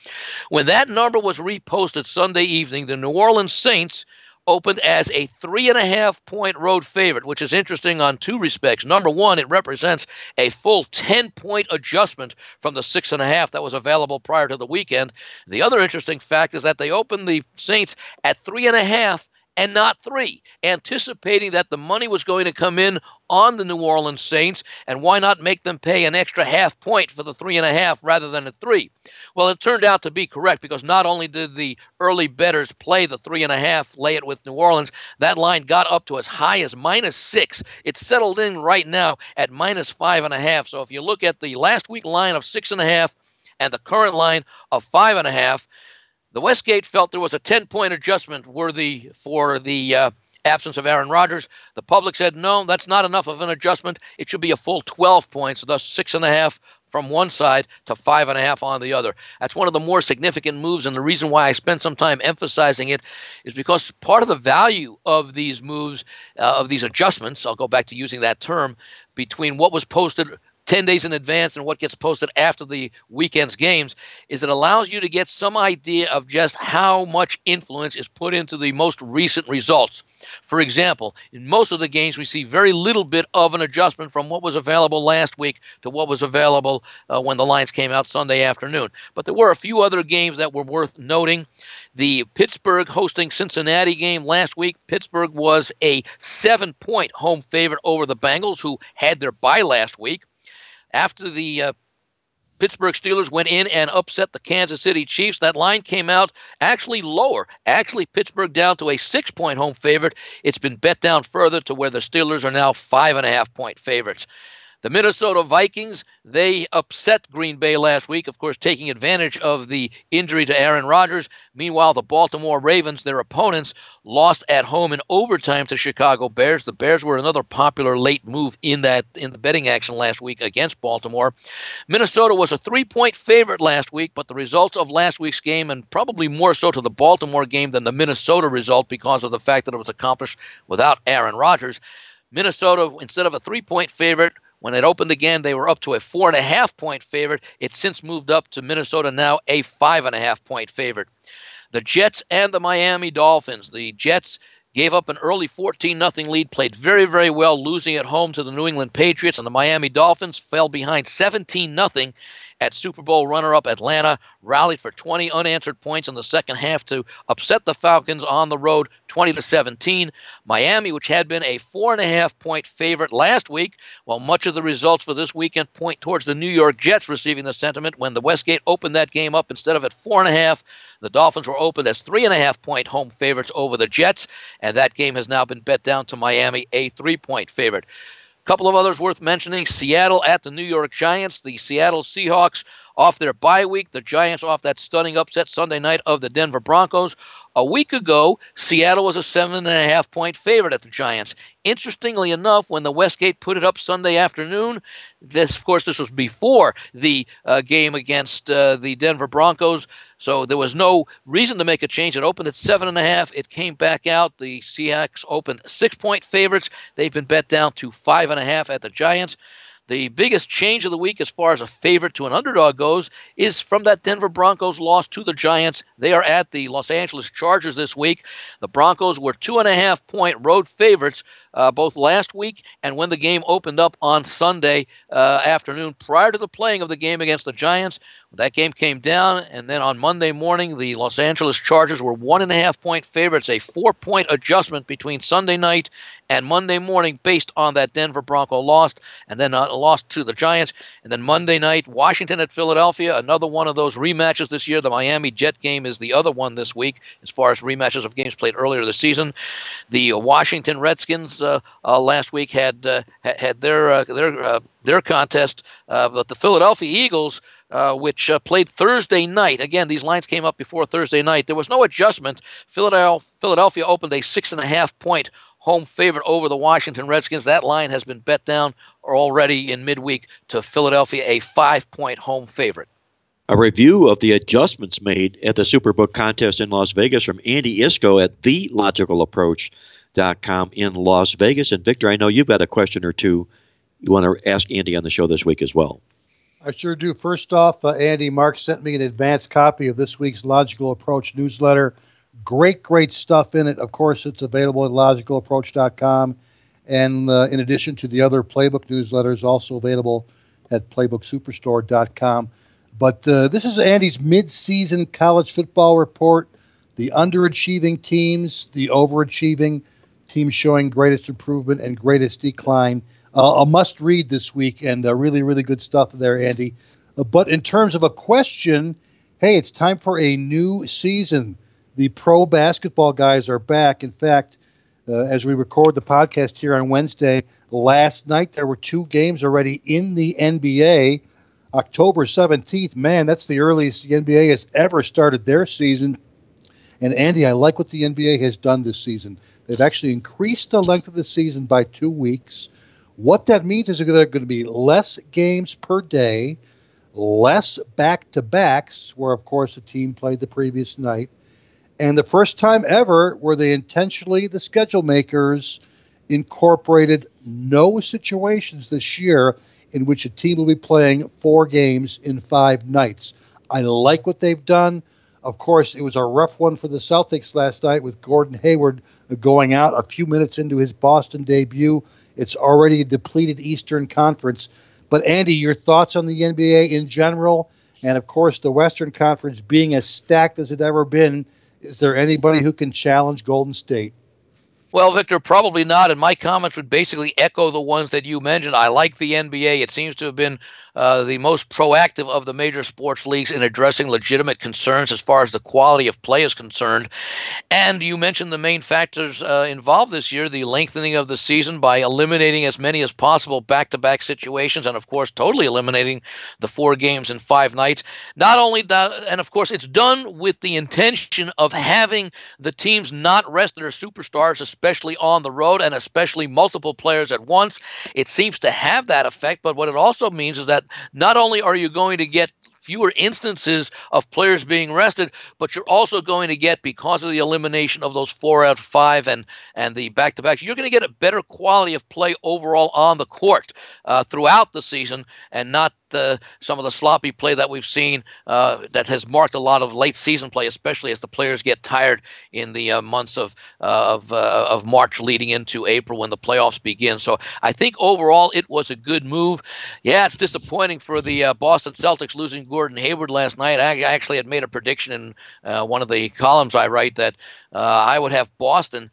When that number was reposted Sunday evening, the New Orleans Saints opened as a three and a half point road favorite, which is interesting on two respects. Number one, it represents a full 10 point adjustment from the six and a half that was available prior to the weekend. The other interesting fact is that they opened the Saints at three and a half and not three, anticipating that the money was going to come in on the New Orleans Saints, and why not make them pay an extra half point for the three and a half rather than a three? Well, it turned out to be correct because not only did the early bettors play the three and a half, lay it with New Orleans, that line got up to as high as minus six. It's settled in right now at minus five and a half. So if you look at the last week line of six and a half and the current line of five and a half, the Westgate felt there was a 10 point adjustment worthy for the uh, absence of Aaron Rodgers. The public said, no, that's not enough of an adjustment. It should be a full 12 points, thus six and a half from one side to five and a half on the other. That's one of the more significant moves, and the reason why I spent some time emphasizing it is because part of the value of these moves, uh, of these adjustments, I'll go back to using that term, between what was posted 10 days in advance and what gets posted after the weekend's games is it allows you to get some idea of just how much influence is put into the most recent results. For example, in most of the games, we see very little bit of an adjustment from what was available last week to what was available uh, when the lines came out Sunday afternoon. But there were a few other games that were worth noting. The Pittsburgh hosting Cincinnati game last week, Pittsburgh was a seven point home favorite over the Bengals, who had their bye last week after the uh, Pittsburgh Steelers went in and upset the Kansas City Chiefs. That line came out actually lower. Actually, Pittsburgh down to a six point home favorite. It's been bet down further to where the Steelers are now five and a half point favorites. The Minnesota Vikings, they upset Green Bay last week, of course, taking advantage of the injury to Aaron Rodgers. Meanwhile, the Baltimore Ravens, their opponents, lost at home in overtime to Chicago Bears. The Bears were another popular late move in that in the betting action last week against Baltimore. Minnesota was a three-point favorite last week, but the results of last week's game and probably more so to the Baltimore game than the Minnesota result because of the fact that it was accomplished without Aaron Rodgers. Minnesota, instead of a three-point favorite, when it opened again, they were up to a four and a half point favorite. It's since moved up to Minnesota now a five and a half point favorite. The Jets and the Miami Dolphins. The Jets gave up an early 14 0 lead, played very, very well, losing at home to the New England Patriots, and the Miami Dolphins fell behind 17 0 at Super Bowl runner up Atlanta, rallied for 20 unanswered points in the second half to upset the Falcons on the road 20 to 17. Miami, which had been a four and a half point favorite last week, while much of the results for this weekend point towards the New York Jets receiving the sentiment when the Westgate opened that game up instead of at four and a half. The Dolphins were opened as three and a half point home favorites over the Jets, and that game has now been bet down to Miami, a three point favorite couple of others worth mentioning Seattle at the New York Giants. The Seattle Seahawks off their bye week. The Giants off that stunning upset Sunday night of the Denver Broncos. A week ago, Seattle was a seven and a half point favorite at the Giants. Interestingly enough, when the Westgate put it up Sunday afternoon, this, of course, this was before the uh, game against uh, the Denver Broncos. So there was no reason to make a change. It opened at seven and a half. It came back out. The Seahawks opened six point favorites. They've been bet down to five and a half at the Giants. The biggest change of the week, as far as a favorite to an underdog goes, is from that Denver Broncos loss to the Giants. They are at the Los Angeles Chargers this week. The Broncos were two and a half point road favorites uh, both last week and when the game opened up on Sunday uh, afternoon prior to the playing of the game against the Giants. That game came down, and then on Monday morning, the Los Angeles Chargers were one and a half point favorites, a four point adjustment between Sunday night and Monday morning based on that Denver Bronco loss, and then uh, lost to the Giants. And then Monday night, Washington at Philadelphia, another one of those rematches this year. The Miami Jet game is the other one this week as far as rematches of games played earlier this season. The Washington Redskins uh, uh, last week had uh, had their uh, their uh, their contest, but the Philadelphia Eagles uh, which uh, played Thursday night. Again, these lines came up before Thursday night. There was no adjustment. Philadelphia opened a six and a half point home favorite over the Washington Redskins. That line has been bet down already in midweek to Philadelphia, a five point home favorite. A review of the adjustments made at the Superbook contest in Las Vegas from Andy Iskoe at thelogicalapproach.com in Las Vegas. And Victor, I know you've got a question or two you want to ask Andy on the show this week as well. I sure do. First off, uh, Andy Mark sent me an advanced copy of this week's Logical Approach newsletter. Great, great stuff in it. Of course, it's available at logicalapproach.com. And uh, in addition to the other Playbook newsletters, also available at playbooksuperstore.com. But uh, this is Andy's mid-season college football report. The underachieving teams, the overachieving teams showing greatest improvement and greatest decline a must read this week and uh, really, really good stuff there, Andy. Uh, but in terms of a question, hey, it's time for a new season. The pro basketball guys are back. In fact, uh, as we record the podcast here on Wednesday, last night there were two games already in the NBA. October 17th, man, that's the earliest the NBA has ever started their season. And Andy, I like what the NBA has done this season. They've actually increased the length of the season by two weeks. What that means is there are going to be less games per day, less back to backs, where, of course, the team played the previous night, and the first time ever where they intentionally, the schedule makers, incorporated no situations this year in which a team will be playing four games in five nights. I like what they've done. Of course, it was a rough one for the Celtics last night with Gordon Hayward going out a few minutes into his Boston debut it's already a depleted Eastern Conference. But Andy, your thoughts on the NBA in general, and of course the Western Conference being as stacked as it ever been. Is there anybody who can challenge Golden State? Well, Victor, probably not. And my comments would basically echo the ones that you mentioned. I like the NBA. It seems to have been uh, the most proactive of the major sports leagues in addressing legitimate concerns as far as the quality of play is concerned. And you mentioned the main factors uh, involved this year the lengthening of the season by eliminating as many as possible back to back situations, and of course, totally eliminating the four games in five nights. Not only that, and of course, it's done with the intention of having the teams not rest their superstars, especially on the road and especially multiple players at once. It seems to have that effect, but what it also means is that not only are you going to get fewer instances of players being rested, but you're also going to get because of the elimination of those four out five and and the back to back, you're going to get a better quality of play overall on the court uh, throughout the season, and not the, some of the sloppy play that we've seen uh, that has marked a lot of late season play, especially as the players get tired in the uh, months of uh, of uh, of March leading into April when the playoffs begin. So I think overall it was a good move. Yeah, it's disappointing for the uh, Boston Celtics losing Gordon Hayward last night. I actually had made a prediction in uh, one of the columns I write that I would have Boston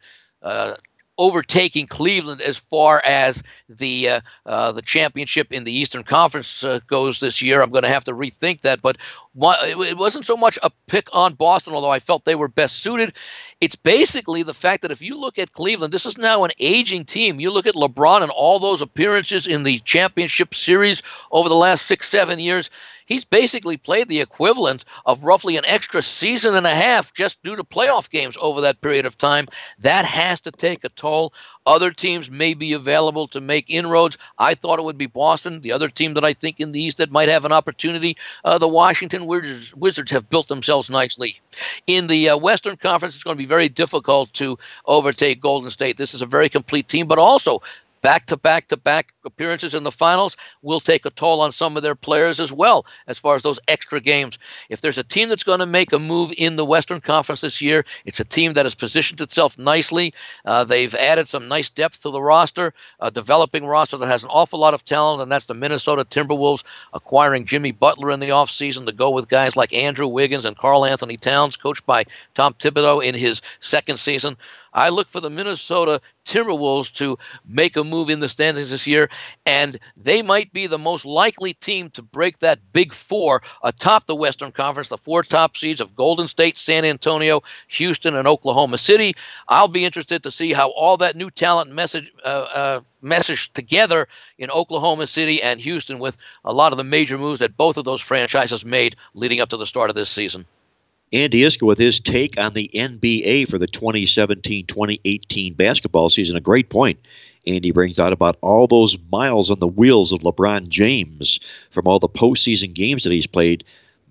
overtaking Cleveland as far as the uh, uh, the championship in the Eastern Conference uh, goes this year. I'm going to have to rethink that, but it wasn't so much a pick on Boston, although I felt they were best suited. It's basically the fact that if you look at Cleveland, this is now an aging team. You look at LeBron and all those appearances in the championship series over the last six, seven years he's basically played the equivalent of roughly an extra season and a half just due to playoff games over that period of time. That has to take a toll. Other teams may be available to make inroads. I thought it would be Boston. The other team that I think in the East that might have an opportunity, uh, the Washington Wizards, have built themselves nicely. In the uh, Western Conference, it's going to be very difficult to overtake Golden State. This is a very complete team, but also back to back to back appearances in the finals will take a toll on some of their players as well, as far as those extra games. If there's a team that's going to make a move in the Western Conference this year, it's a team that has positioned itself nicely. Uh, they've added some nice depth to the roster, a developing roster that has an awful lot of talent, and that's the Minnesota Timberwolves acquiring Jimmy Butler in the offseason to go with guys like Andrew Wiggins and Karl-Anthony Towns, coached by Tom Thibodeau in his second season. I look for the Minnesota Timberwolves to make a move in the standings this year, and they might be the most likely team to break that big four atop the Western Conference, the four top seeds of Golden State, San Antonio, Houston, and Oklahoma City. I'll be interested to see how all that new talent message. Uh, uh, message together in Oklahoma City and Houston with a lot of the major moves that both of those franchises made leading up to the start of this season. Andy Iskoe with his take on the NBA for the 2017 2018 basketball season. A great point Andy brings out about all those miles on the wheels of LeBron James from all the postseason games that he's played,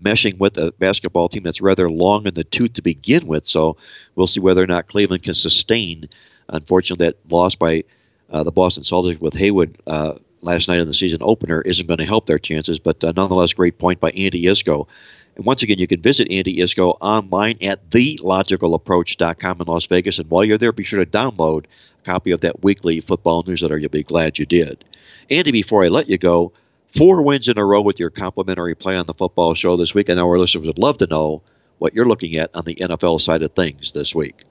meshing with a basketball team that's rather long in the tooth to begin with. So we'll see whether or not Cleveland can sustain. Unfortunately, that loss by uh, the Boston Celtics with Hayward uh, last night in the season opener isn't going to help their chances. But uh, nonetheless, great point by Andy Iskoe. And once again, you can visit Andy Iskoe online at thelogicalapproach.com in Las Vegas. And while you're there, be sure to download copy of that weekly football newsletter. You'll be glad you did. Andy, before I let you go, four wins in a row with your complimentary play on the football show this week. And our listeners would love to know what you're looking at on the NFL side of things this week.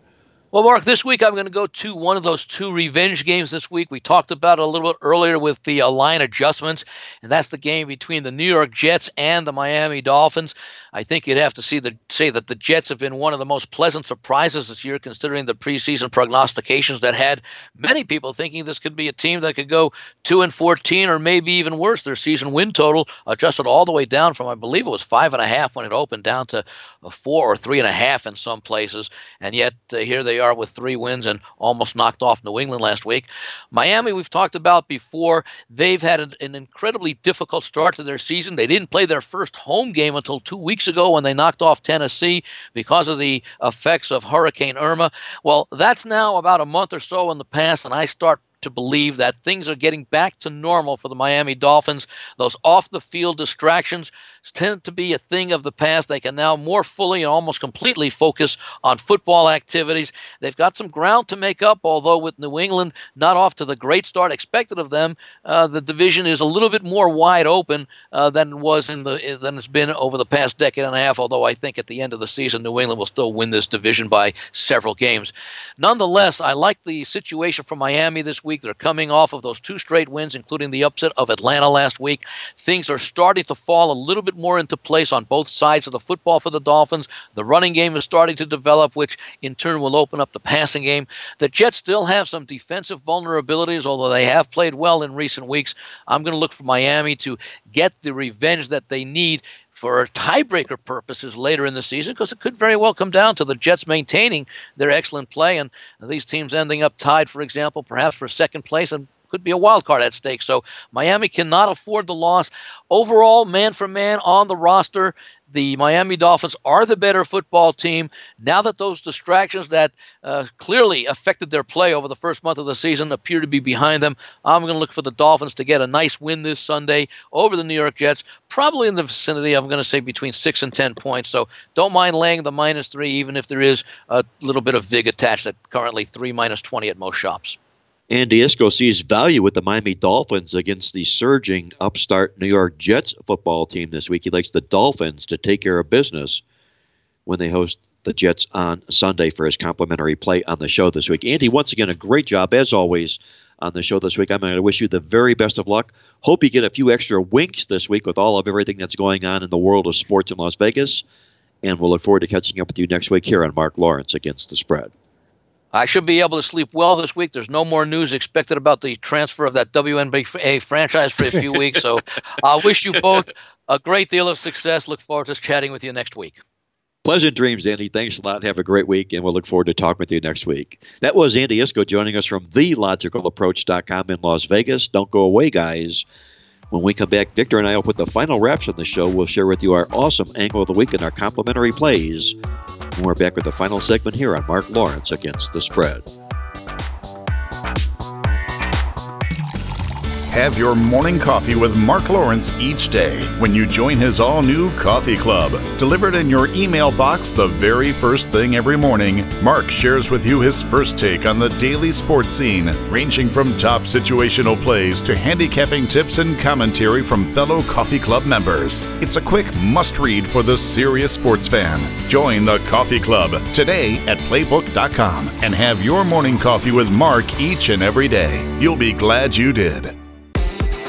Well, Mark, this week I'm going to go to one of those two revenge games this week. We talked about it a little bit earlier with the uh, line adjustments, and that's the game between the New York Jets and the Miami Dolphins. I think you'd have to see the, say that the Jets have been one of the most pleasant surprises this year, considering the preseason prognostications that had many people thinking this could be a team that could go two and fourteen, or maybe even worse. Their season win total adjusted all the way down from I believe it was five and a half when it opened down to four or three and a half in some places, and yet uh, here they are with three wins and almost knocked off New England last week. Miami, we've talked about before. They've had an, an incredibly difficult start to their season. They didn't play their first home game until two weeks weeks ago when they knocked off Tennessee because of the effects of Hurricane Irma. Well, that's now about a month or so in the past, and I start to believe that things are getting back to normal for the Miami Dolphins. Those off the field distractions tend to be a thing of the past. They can now more fully and almost completely focus on football activities. They've got some ground to make up, although with New England not off to the great start expected of them, uh, the division is a little bit more wide open uh, than was in the than it's been over the past decade and a half. Although I think at the end of the season, New England will still win this division by several games. Nonetheless, I like the situation for Miami this week. They're coming off of those two straight wins, including the upset of Atlanta last week. Things are starting to fall a little bit more into place on both sides of the football for the Dolphins. The running game is starting to develop, which in turn will open up the passing game. The Jets still have some defensive vulnerabilities, although they have played well in recent weeks. I'm going to look for Miami to get the revenge that they need for tiebreaker purposes later in the season because it could very well come down to the Jets maintaining their excellent play and these teams ending up tied, for example, perhaps for second place and could be a wild card at stake. So Miami cannot afford the loss. Overall, man for man on the roster, the Miami Dolphins are the better football team. Now that those distractions that uh, clearly affected their play over the first month of the season appear to be behind them, I'm going to look for the Dolphins to get a nice win this Sunday over the New York Jets, probably in the vicinity, I'm going to say between 6 and 10 points. So don't mind laying the minus 3, even if there is a little bit of VIG attached at currently 3 minus 20 at most shops. Andy Iskoe sees value with the Miami Dolphins against the surging upstart New York Jets football team this week. He likes the Dolphins to take care of business when they host the Jets on Sunday for his complimentary play on the show this week. Andy, once again, a great job as always on the show this week. I'm going to wish you the very best of luck. Hope you get a few extra winks this week with all of everything that's going on in the world of sports in Las Vegas. And we'll look forward to catching up with you next week here on Mark Lawrence Against the Spread. I should be able to sleep well this week. There's no more news expected about the transfer of that WNBA eh, franchise for a few weeks. So (laughs) I wish you both a great deal of success. Look forward to chatting with you next week. Pleasant dreams, Andy. Thanks a lot. Have a great week, and we'll look forward to talking with you next week. That was Andy Iskoe joining us from TheLogicalApproach.com in Las Vegas. Don't go away, guys. When we come back, Victor and I will put the final wraps on the show. We'll share with you our awesome angle of the week and our complimentary plays. And we're back with the final segment here on Mark Lawrence Against the Spread. Have your morning coffee with Mark Lawrence each day when you join his all new coffee club. Delivered in your email box the very first thing every morning, Mark shares with you his first take on the daily sports scene, ranging from top situational plays to handicapping tips and commentary from fellow coffee club members. It's a quick must read for the serious sports fan. Join the coffee club today at playbook.com and have your morning coffee with Mark each and every day. You'll be glad you did.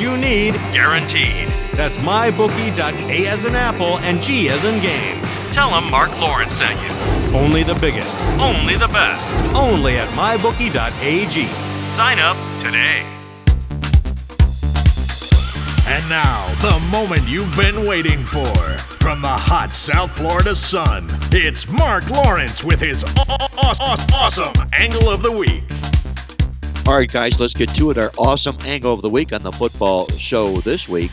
you need guaranteed. That's mybookie.a as in apple and G as in games. Tell them Mark Lawrence sent you. Only the biggest, only the best, only at mybookie.ag. Sign up today. And now, the moment you've been waiting for. From the hot South Florida sun, it's Mark Lawrence with his awesome angle of the week. All right, guys, let's get to it. Our awesome angle of the week on the football show this week.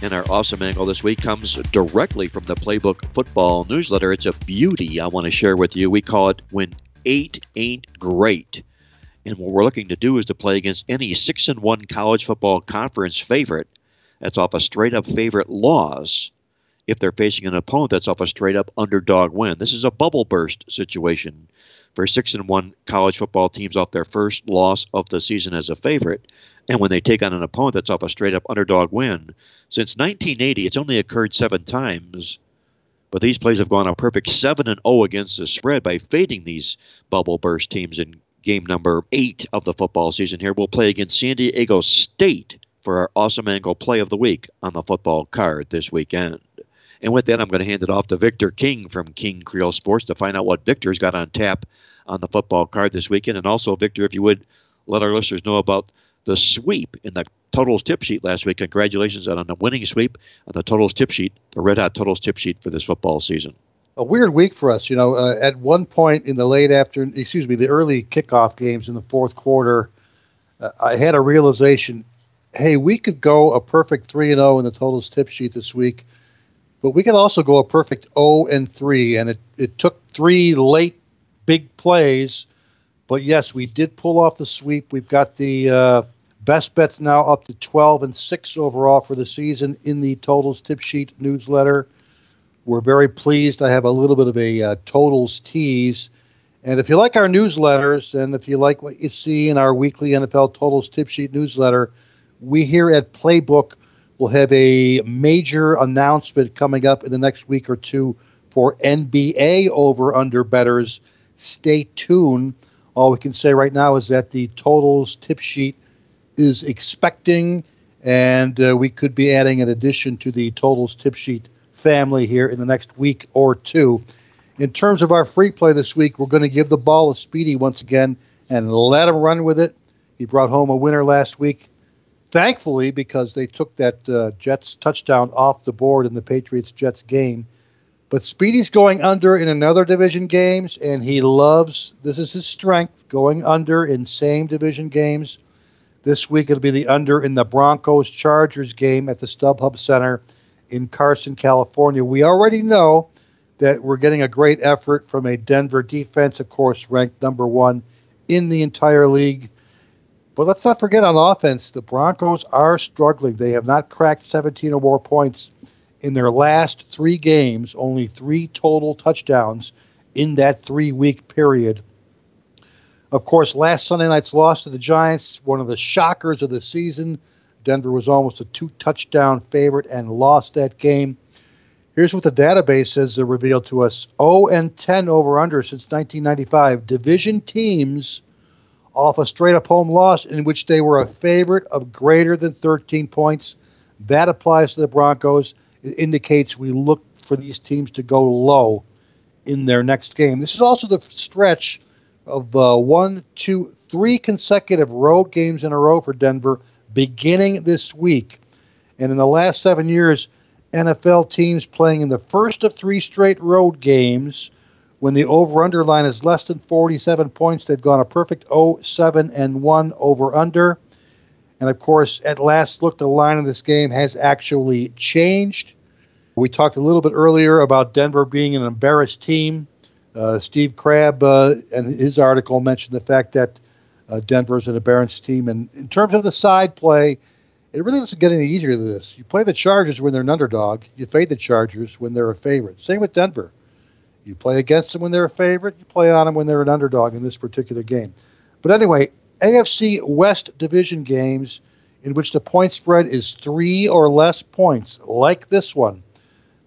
And our awesome angle this week comes directly from the Playbook Football newsletter. It's a beauty I want to share with you. We call it When Eight Ain't Great. And what we're looking to do is to play against any 6 and 1 college football conference favorite that's off a straight up favorite loss if they're facing an opponent that's off a straight up underdog win. This is a bubble burst situation for six and one college football teams off their first loss of the season as a favorite. And when they take on an opponent that's off a straight up underdog win, since 1980, it's only occurred seven times. But these plays have gone a perfect 7 and 0 against the spread by fading these bubble burst teams in game number eight of the football season here. We'll play against San Diego State for our awesome angle play of the week on the football card this weekend. And with that, I'm going to hand it off to Victor King from King Creole Sports to find out what Victor's got on tap on the football card this weekend. And also, Victor, if you would let our listeners know about the sweep in the totals tip sheet last week. Congratulations on the winning sweep on the totals tip sheet, the red hot totals tip sheet for this football season. A weird week for us, you know. Uh, at one point in the late afternoon, excuse me, the early kickoff games in the fourth quarter, uh, I had a realization. Hey, we could go a perfect three and zero oh in the totals tip sheet this week, but we could also go a perfect zero oh and three. And it it took three late big plays, but yes, we did pull off the sweep. We've got the uh, best bets now up to 12 and 6 overall for the season in the totals tip sheet newsletter. We're very pleased. I have a little bit of a uh, totals tease. And if you like our newsletters and if you like what you see in our weekly NFL totals tip sheet newsletter, we here at Playbook will have a major announcement coming up in the next week or two for NBA over under betters. Stay tuned. All we can say right now is that the totals tip sheet is expecting, and uh, we could be adding an addition to the totals tip sheet family here in the next week or two. In terms of our free play this week, we're going to give the ball to Speedy once again and let him run with it. He brought home a winner last week, thankfully, because they took that uh, Jets touchdown off the board in the Patriots Jets game. But Speedy's going under in another division games, and he loves this is his strength going under in same division games. This week it'll be the under in the Broncos Chargers game at the StubHub Center in Carson, California. We already know that we're getting a great effort from a Denver defense, of course, ranked number one in the entire league. But let's not forget on offense, the Broncos are struggling. They have not cracked 17 or more points in their last three games, only three total touchdowns in that three week period. Of course, last Sunday night's loss to the Giants, one of the shockers of the season. Denver was almost a two touchdown favorite and lost that game. Here's what the database has revealed to us 0 and 10 over under since 1995. Division teams off a straight up home loss in which they were a favorite of greater than 13 points. That applies to the Broncos. It indicates we look for these teams to go low in their next game. This is also the stretch of uh, one, two, three consecutive road games in a row for Denver beginning this week. And in the last seven years, NFL teams playing in the first of three straight road games when the over under line is less than 47 points, they've gone a perfect 0 7 and 1 over under. And of course, at last look, the line of this game has actually changed. We talked a little bit earlier about Denver being an embarrassed team. Uh, Steve Crabb uh, and his article mentioned the fact that uh, Denver's an embarrassed team. And in terms of the side play, it really doesn't get any easier than this. You play the Chargers when they're an underdog. You fade the Chargers when they're a favorite. Same with Denver. You play against them when they're a favorite. You play on them when they're an underdog in this particular game. But anyway, AFC West division games in which the point spread is three or less points, like this one.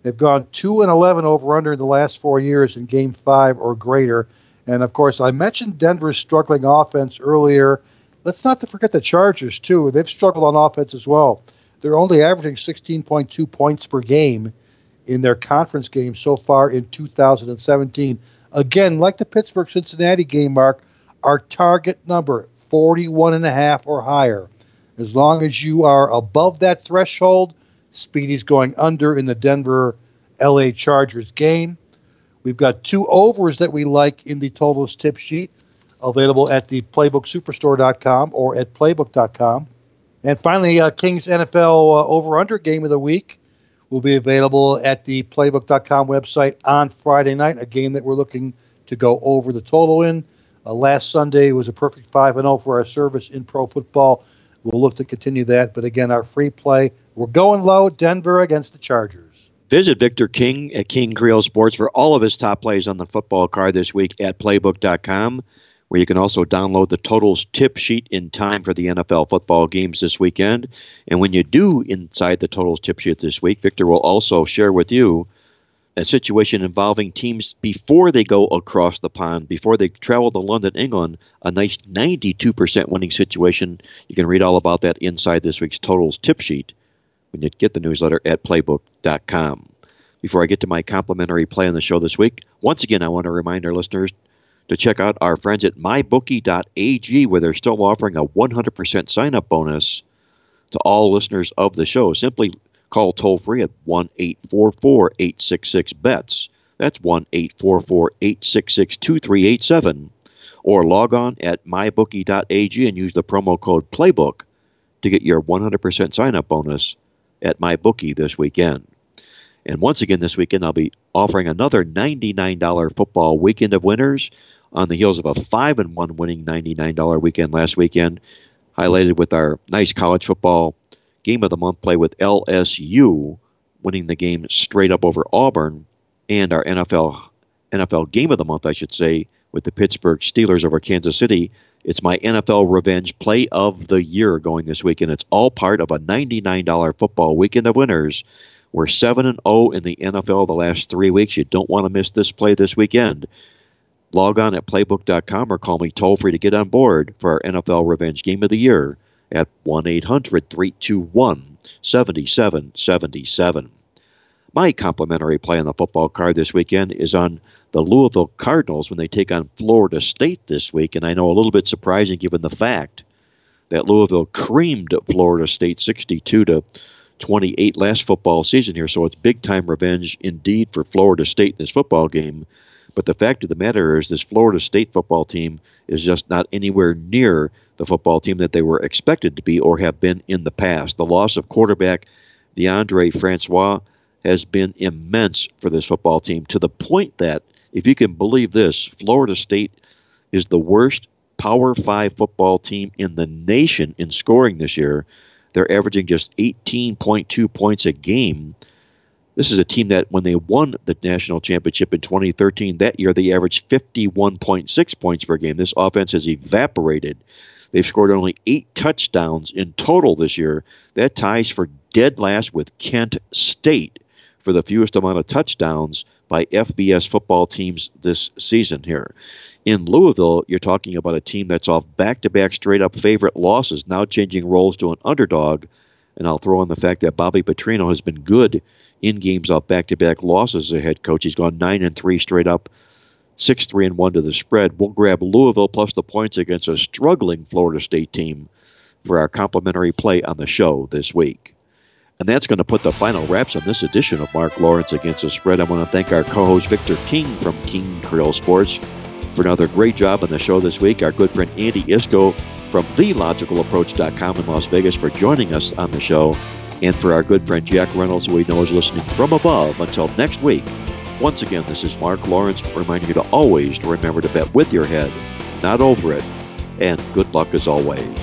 They've gone 2 and 11 over under in the last four years in game five or greater. And of course, I mentioned Denver's struggling offense earlier. Let's not forget the Chargers, too. They've struggled on offense as well. They're only averaging 16.2 points per game in their conference games so far in 2017. Again, like the Pittsburgh Cincinnati game, Mark, our target number 41 and a half or higher. As long as you are above that threshold, Speedy's going under in the Denver LA Chargers game. We've got two overs that we like in the totals tip sheet available at the playbooksuperstore.com or at playbook.com. And finally, uh, Kings NFL uh, over under game of the week will be available at the playbook.com website on Friday night, a game that we're looking to go over the total in. Uh, last Sunday was a perfect 5 0 for our service in pro football. We'll look to continue that. But again, our free play, we're going low Denver against the Chargers. Visit Victor King at King Creole Sports for all of his top plays on the football card this week at playbook.com, where you can also download the totals tip sheet in time for the NFL football games this weekend. And when you do inside the totals tip sheet this week, Victor will also share with you a situation involving teams before they go across the pond, before they travel to London, England, a nice 92% winning situation. You can read all about that inside this week's totals tip sheet when you get the newsletter at playbook.com. Before I get to my complimentary play on the show this week, once again, I want to remind our listeners to check out our friends at mybookie.ag, where they're still offering a 100% sign up bonus to all listeners of the show. Simply call toll free at 1 844 866 BETS. That's 1 844 866 2387. Or log on at mybookie.ag and use the promo code PLAYBOOK to get your 100% sign up bonus at MyBookie this weekend. And once again, this weekend, I'll be offering another $99 football weekend of winners on the heels of a 5 and 1 winning $99 weekend last weekend, highlighted with our nice college football game of the month play with LSU winning the game straight up over Auburn and our NFL NFL game of the month, I should say, with the Pittsburgh Steelers over Kansas City. It's my NFL Revenge Play of the Year going this weekend. It's all part of a $99 football weekend of winners. We're 7 and 0 in the NFL the last three weeks. You don't want to miss this play this weekend. Log on at playbook.com or call me toll free to get on board for our NFL Revenge Game of the Year at 1 800 321 7777. My complimentary play on the football card this weekend is on the Louisville Cardinals when they take on Florida State this week. And I know a little bit surprising given the fact that Louisville creamed Florida State 62 to 28 last football season here. So it's big time revenge indeed for Florida State in this football game. But the fact of the matter is, this Florida State football team is just not anywhere near the football team that they were expected to be or have been in the past. The loss of quarterback Deondre Francois has been immense for this football team to the point that, if you can believe this, Florida State is the worst Power Five football team in the nation in scoring this year. They're averaging just 18.2 points a game. This is a team that, when they won the national championship in 2013, that year they averaged 51.6 points per game. This offense has evaporated. They've scored only eight touchdowns in total this year. That ties for dead last with Kent State for the fewest amount of touchdowns by FBS football teams this season here. In Louisville, you're talking about a team that's off back to back straight up favorite losses, now changing roles to an underdog. And I'll throw in the fact that Bobby Petrino has been good in games off back to back losses as a head coach. He's gone 9 and 3 straight up, 6 3 and 1 to the spread. We'll grab Louisville plus the points against a struggling Florida State team for our complimentary play on the show this week. And that's going to put the final wraps on this edition of Mark Lawrence Against the Spread. I want to thank our co host Victor King from King Creole Sports for another great job on the show this week. Our good friend Andy Iskoe from TheLogicalApproach.com in Las Vegas for joining us on the show. And for our good friend Jack Reynolds, who we know is listening from above. Until next week, once again, this is Mark Lawrence reminding you to always remember to bet with your head, not over it. And good luck as always.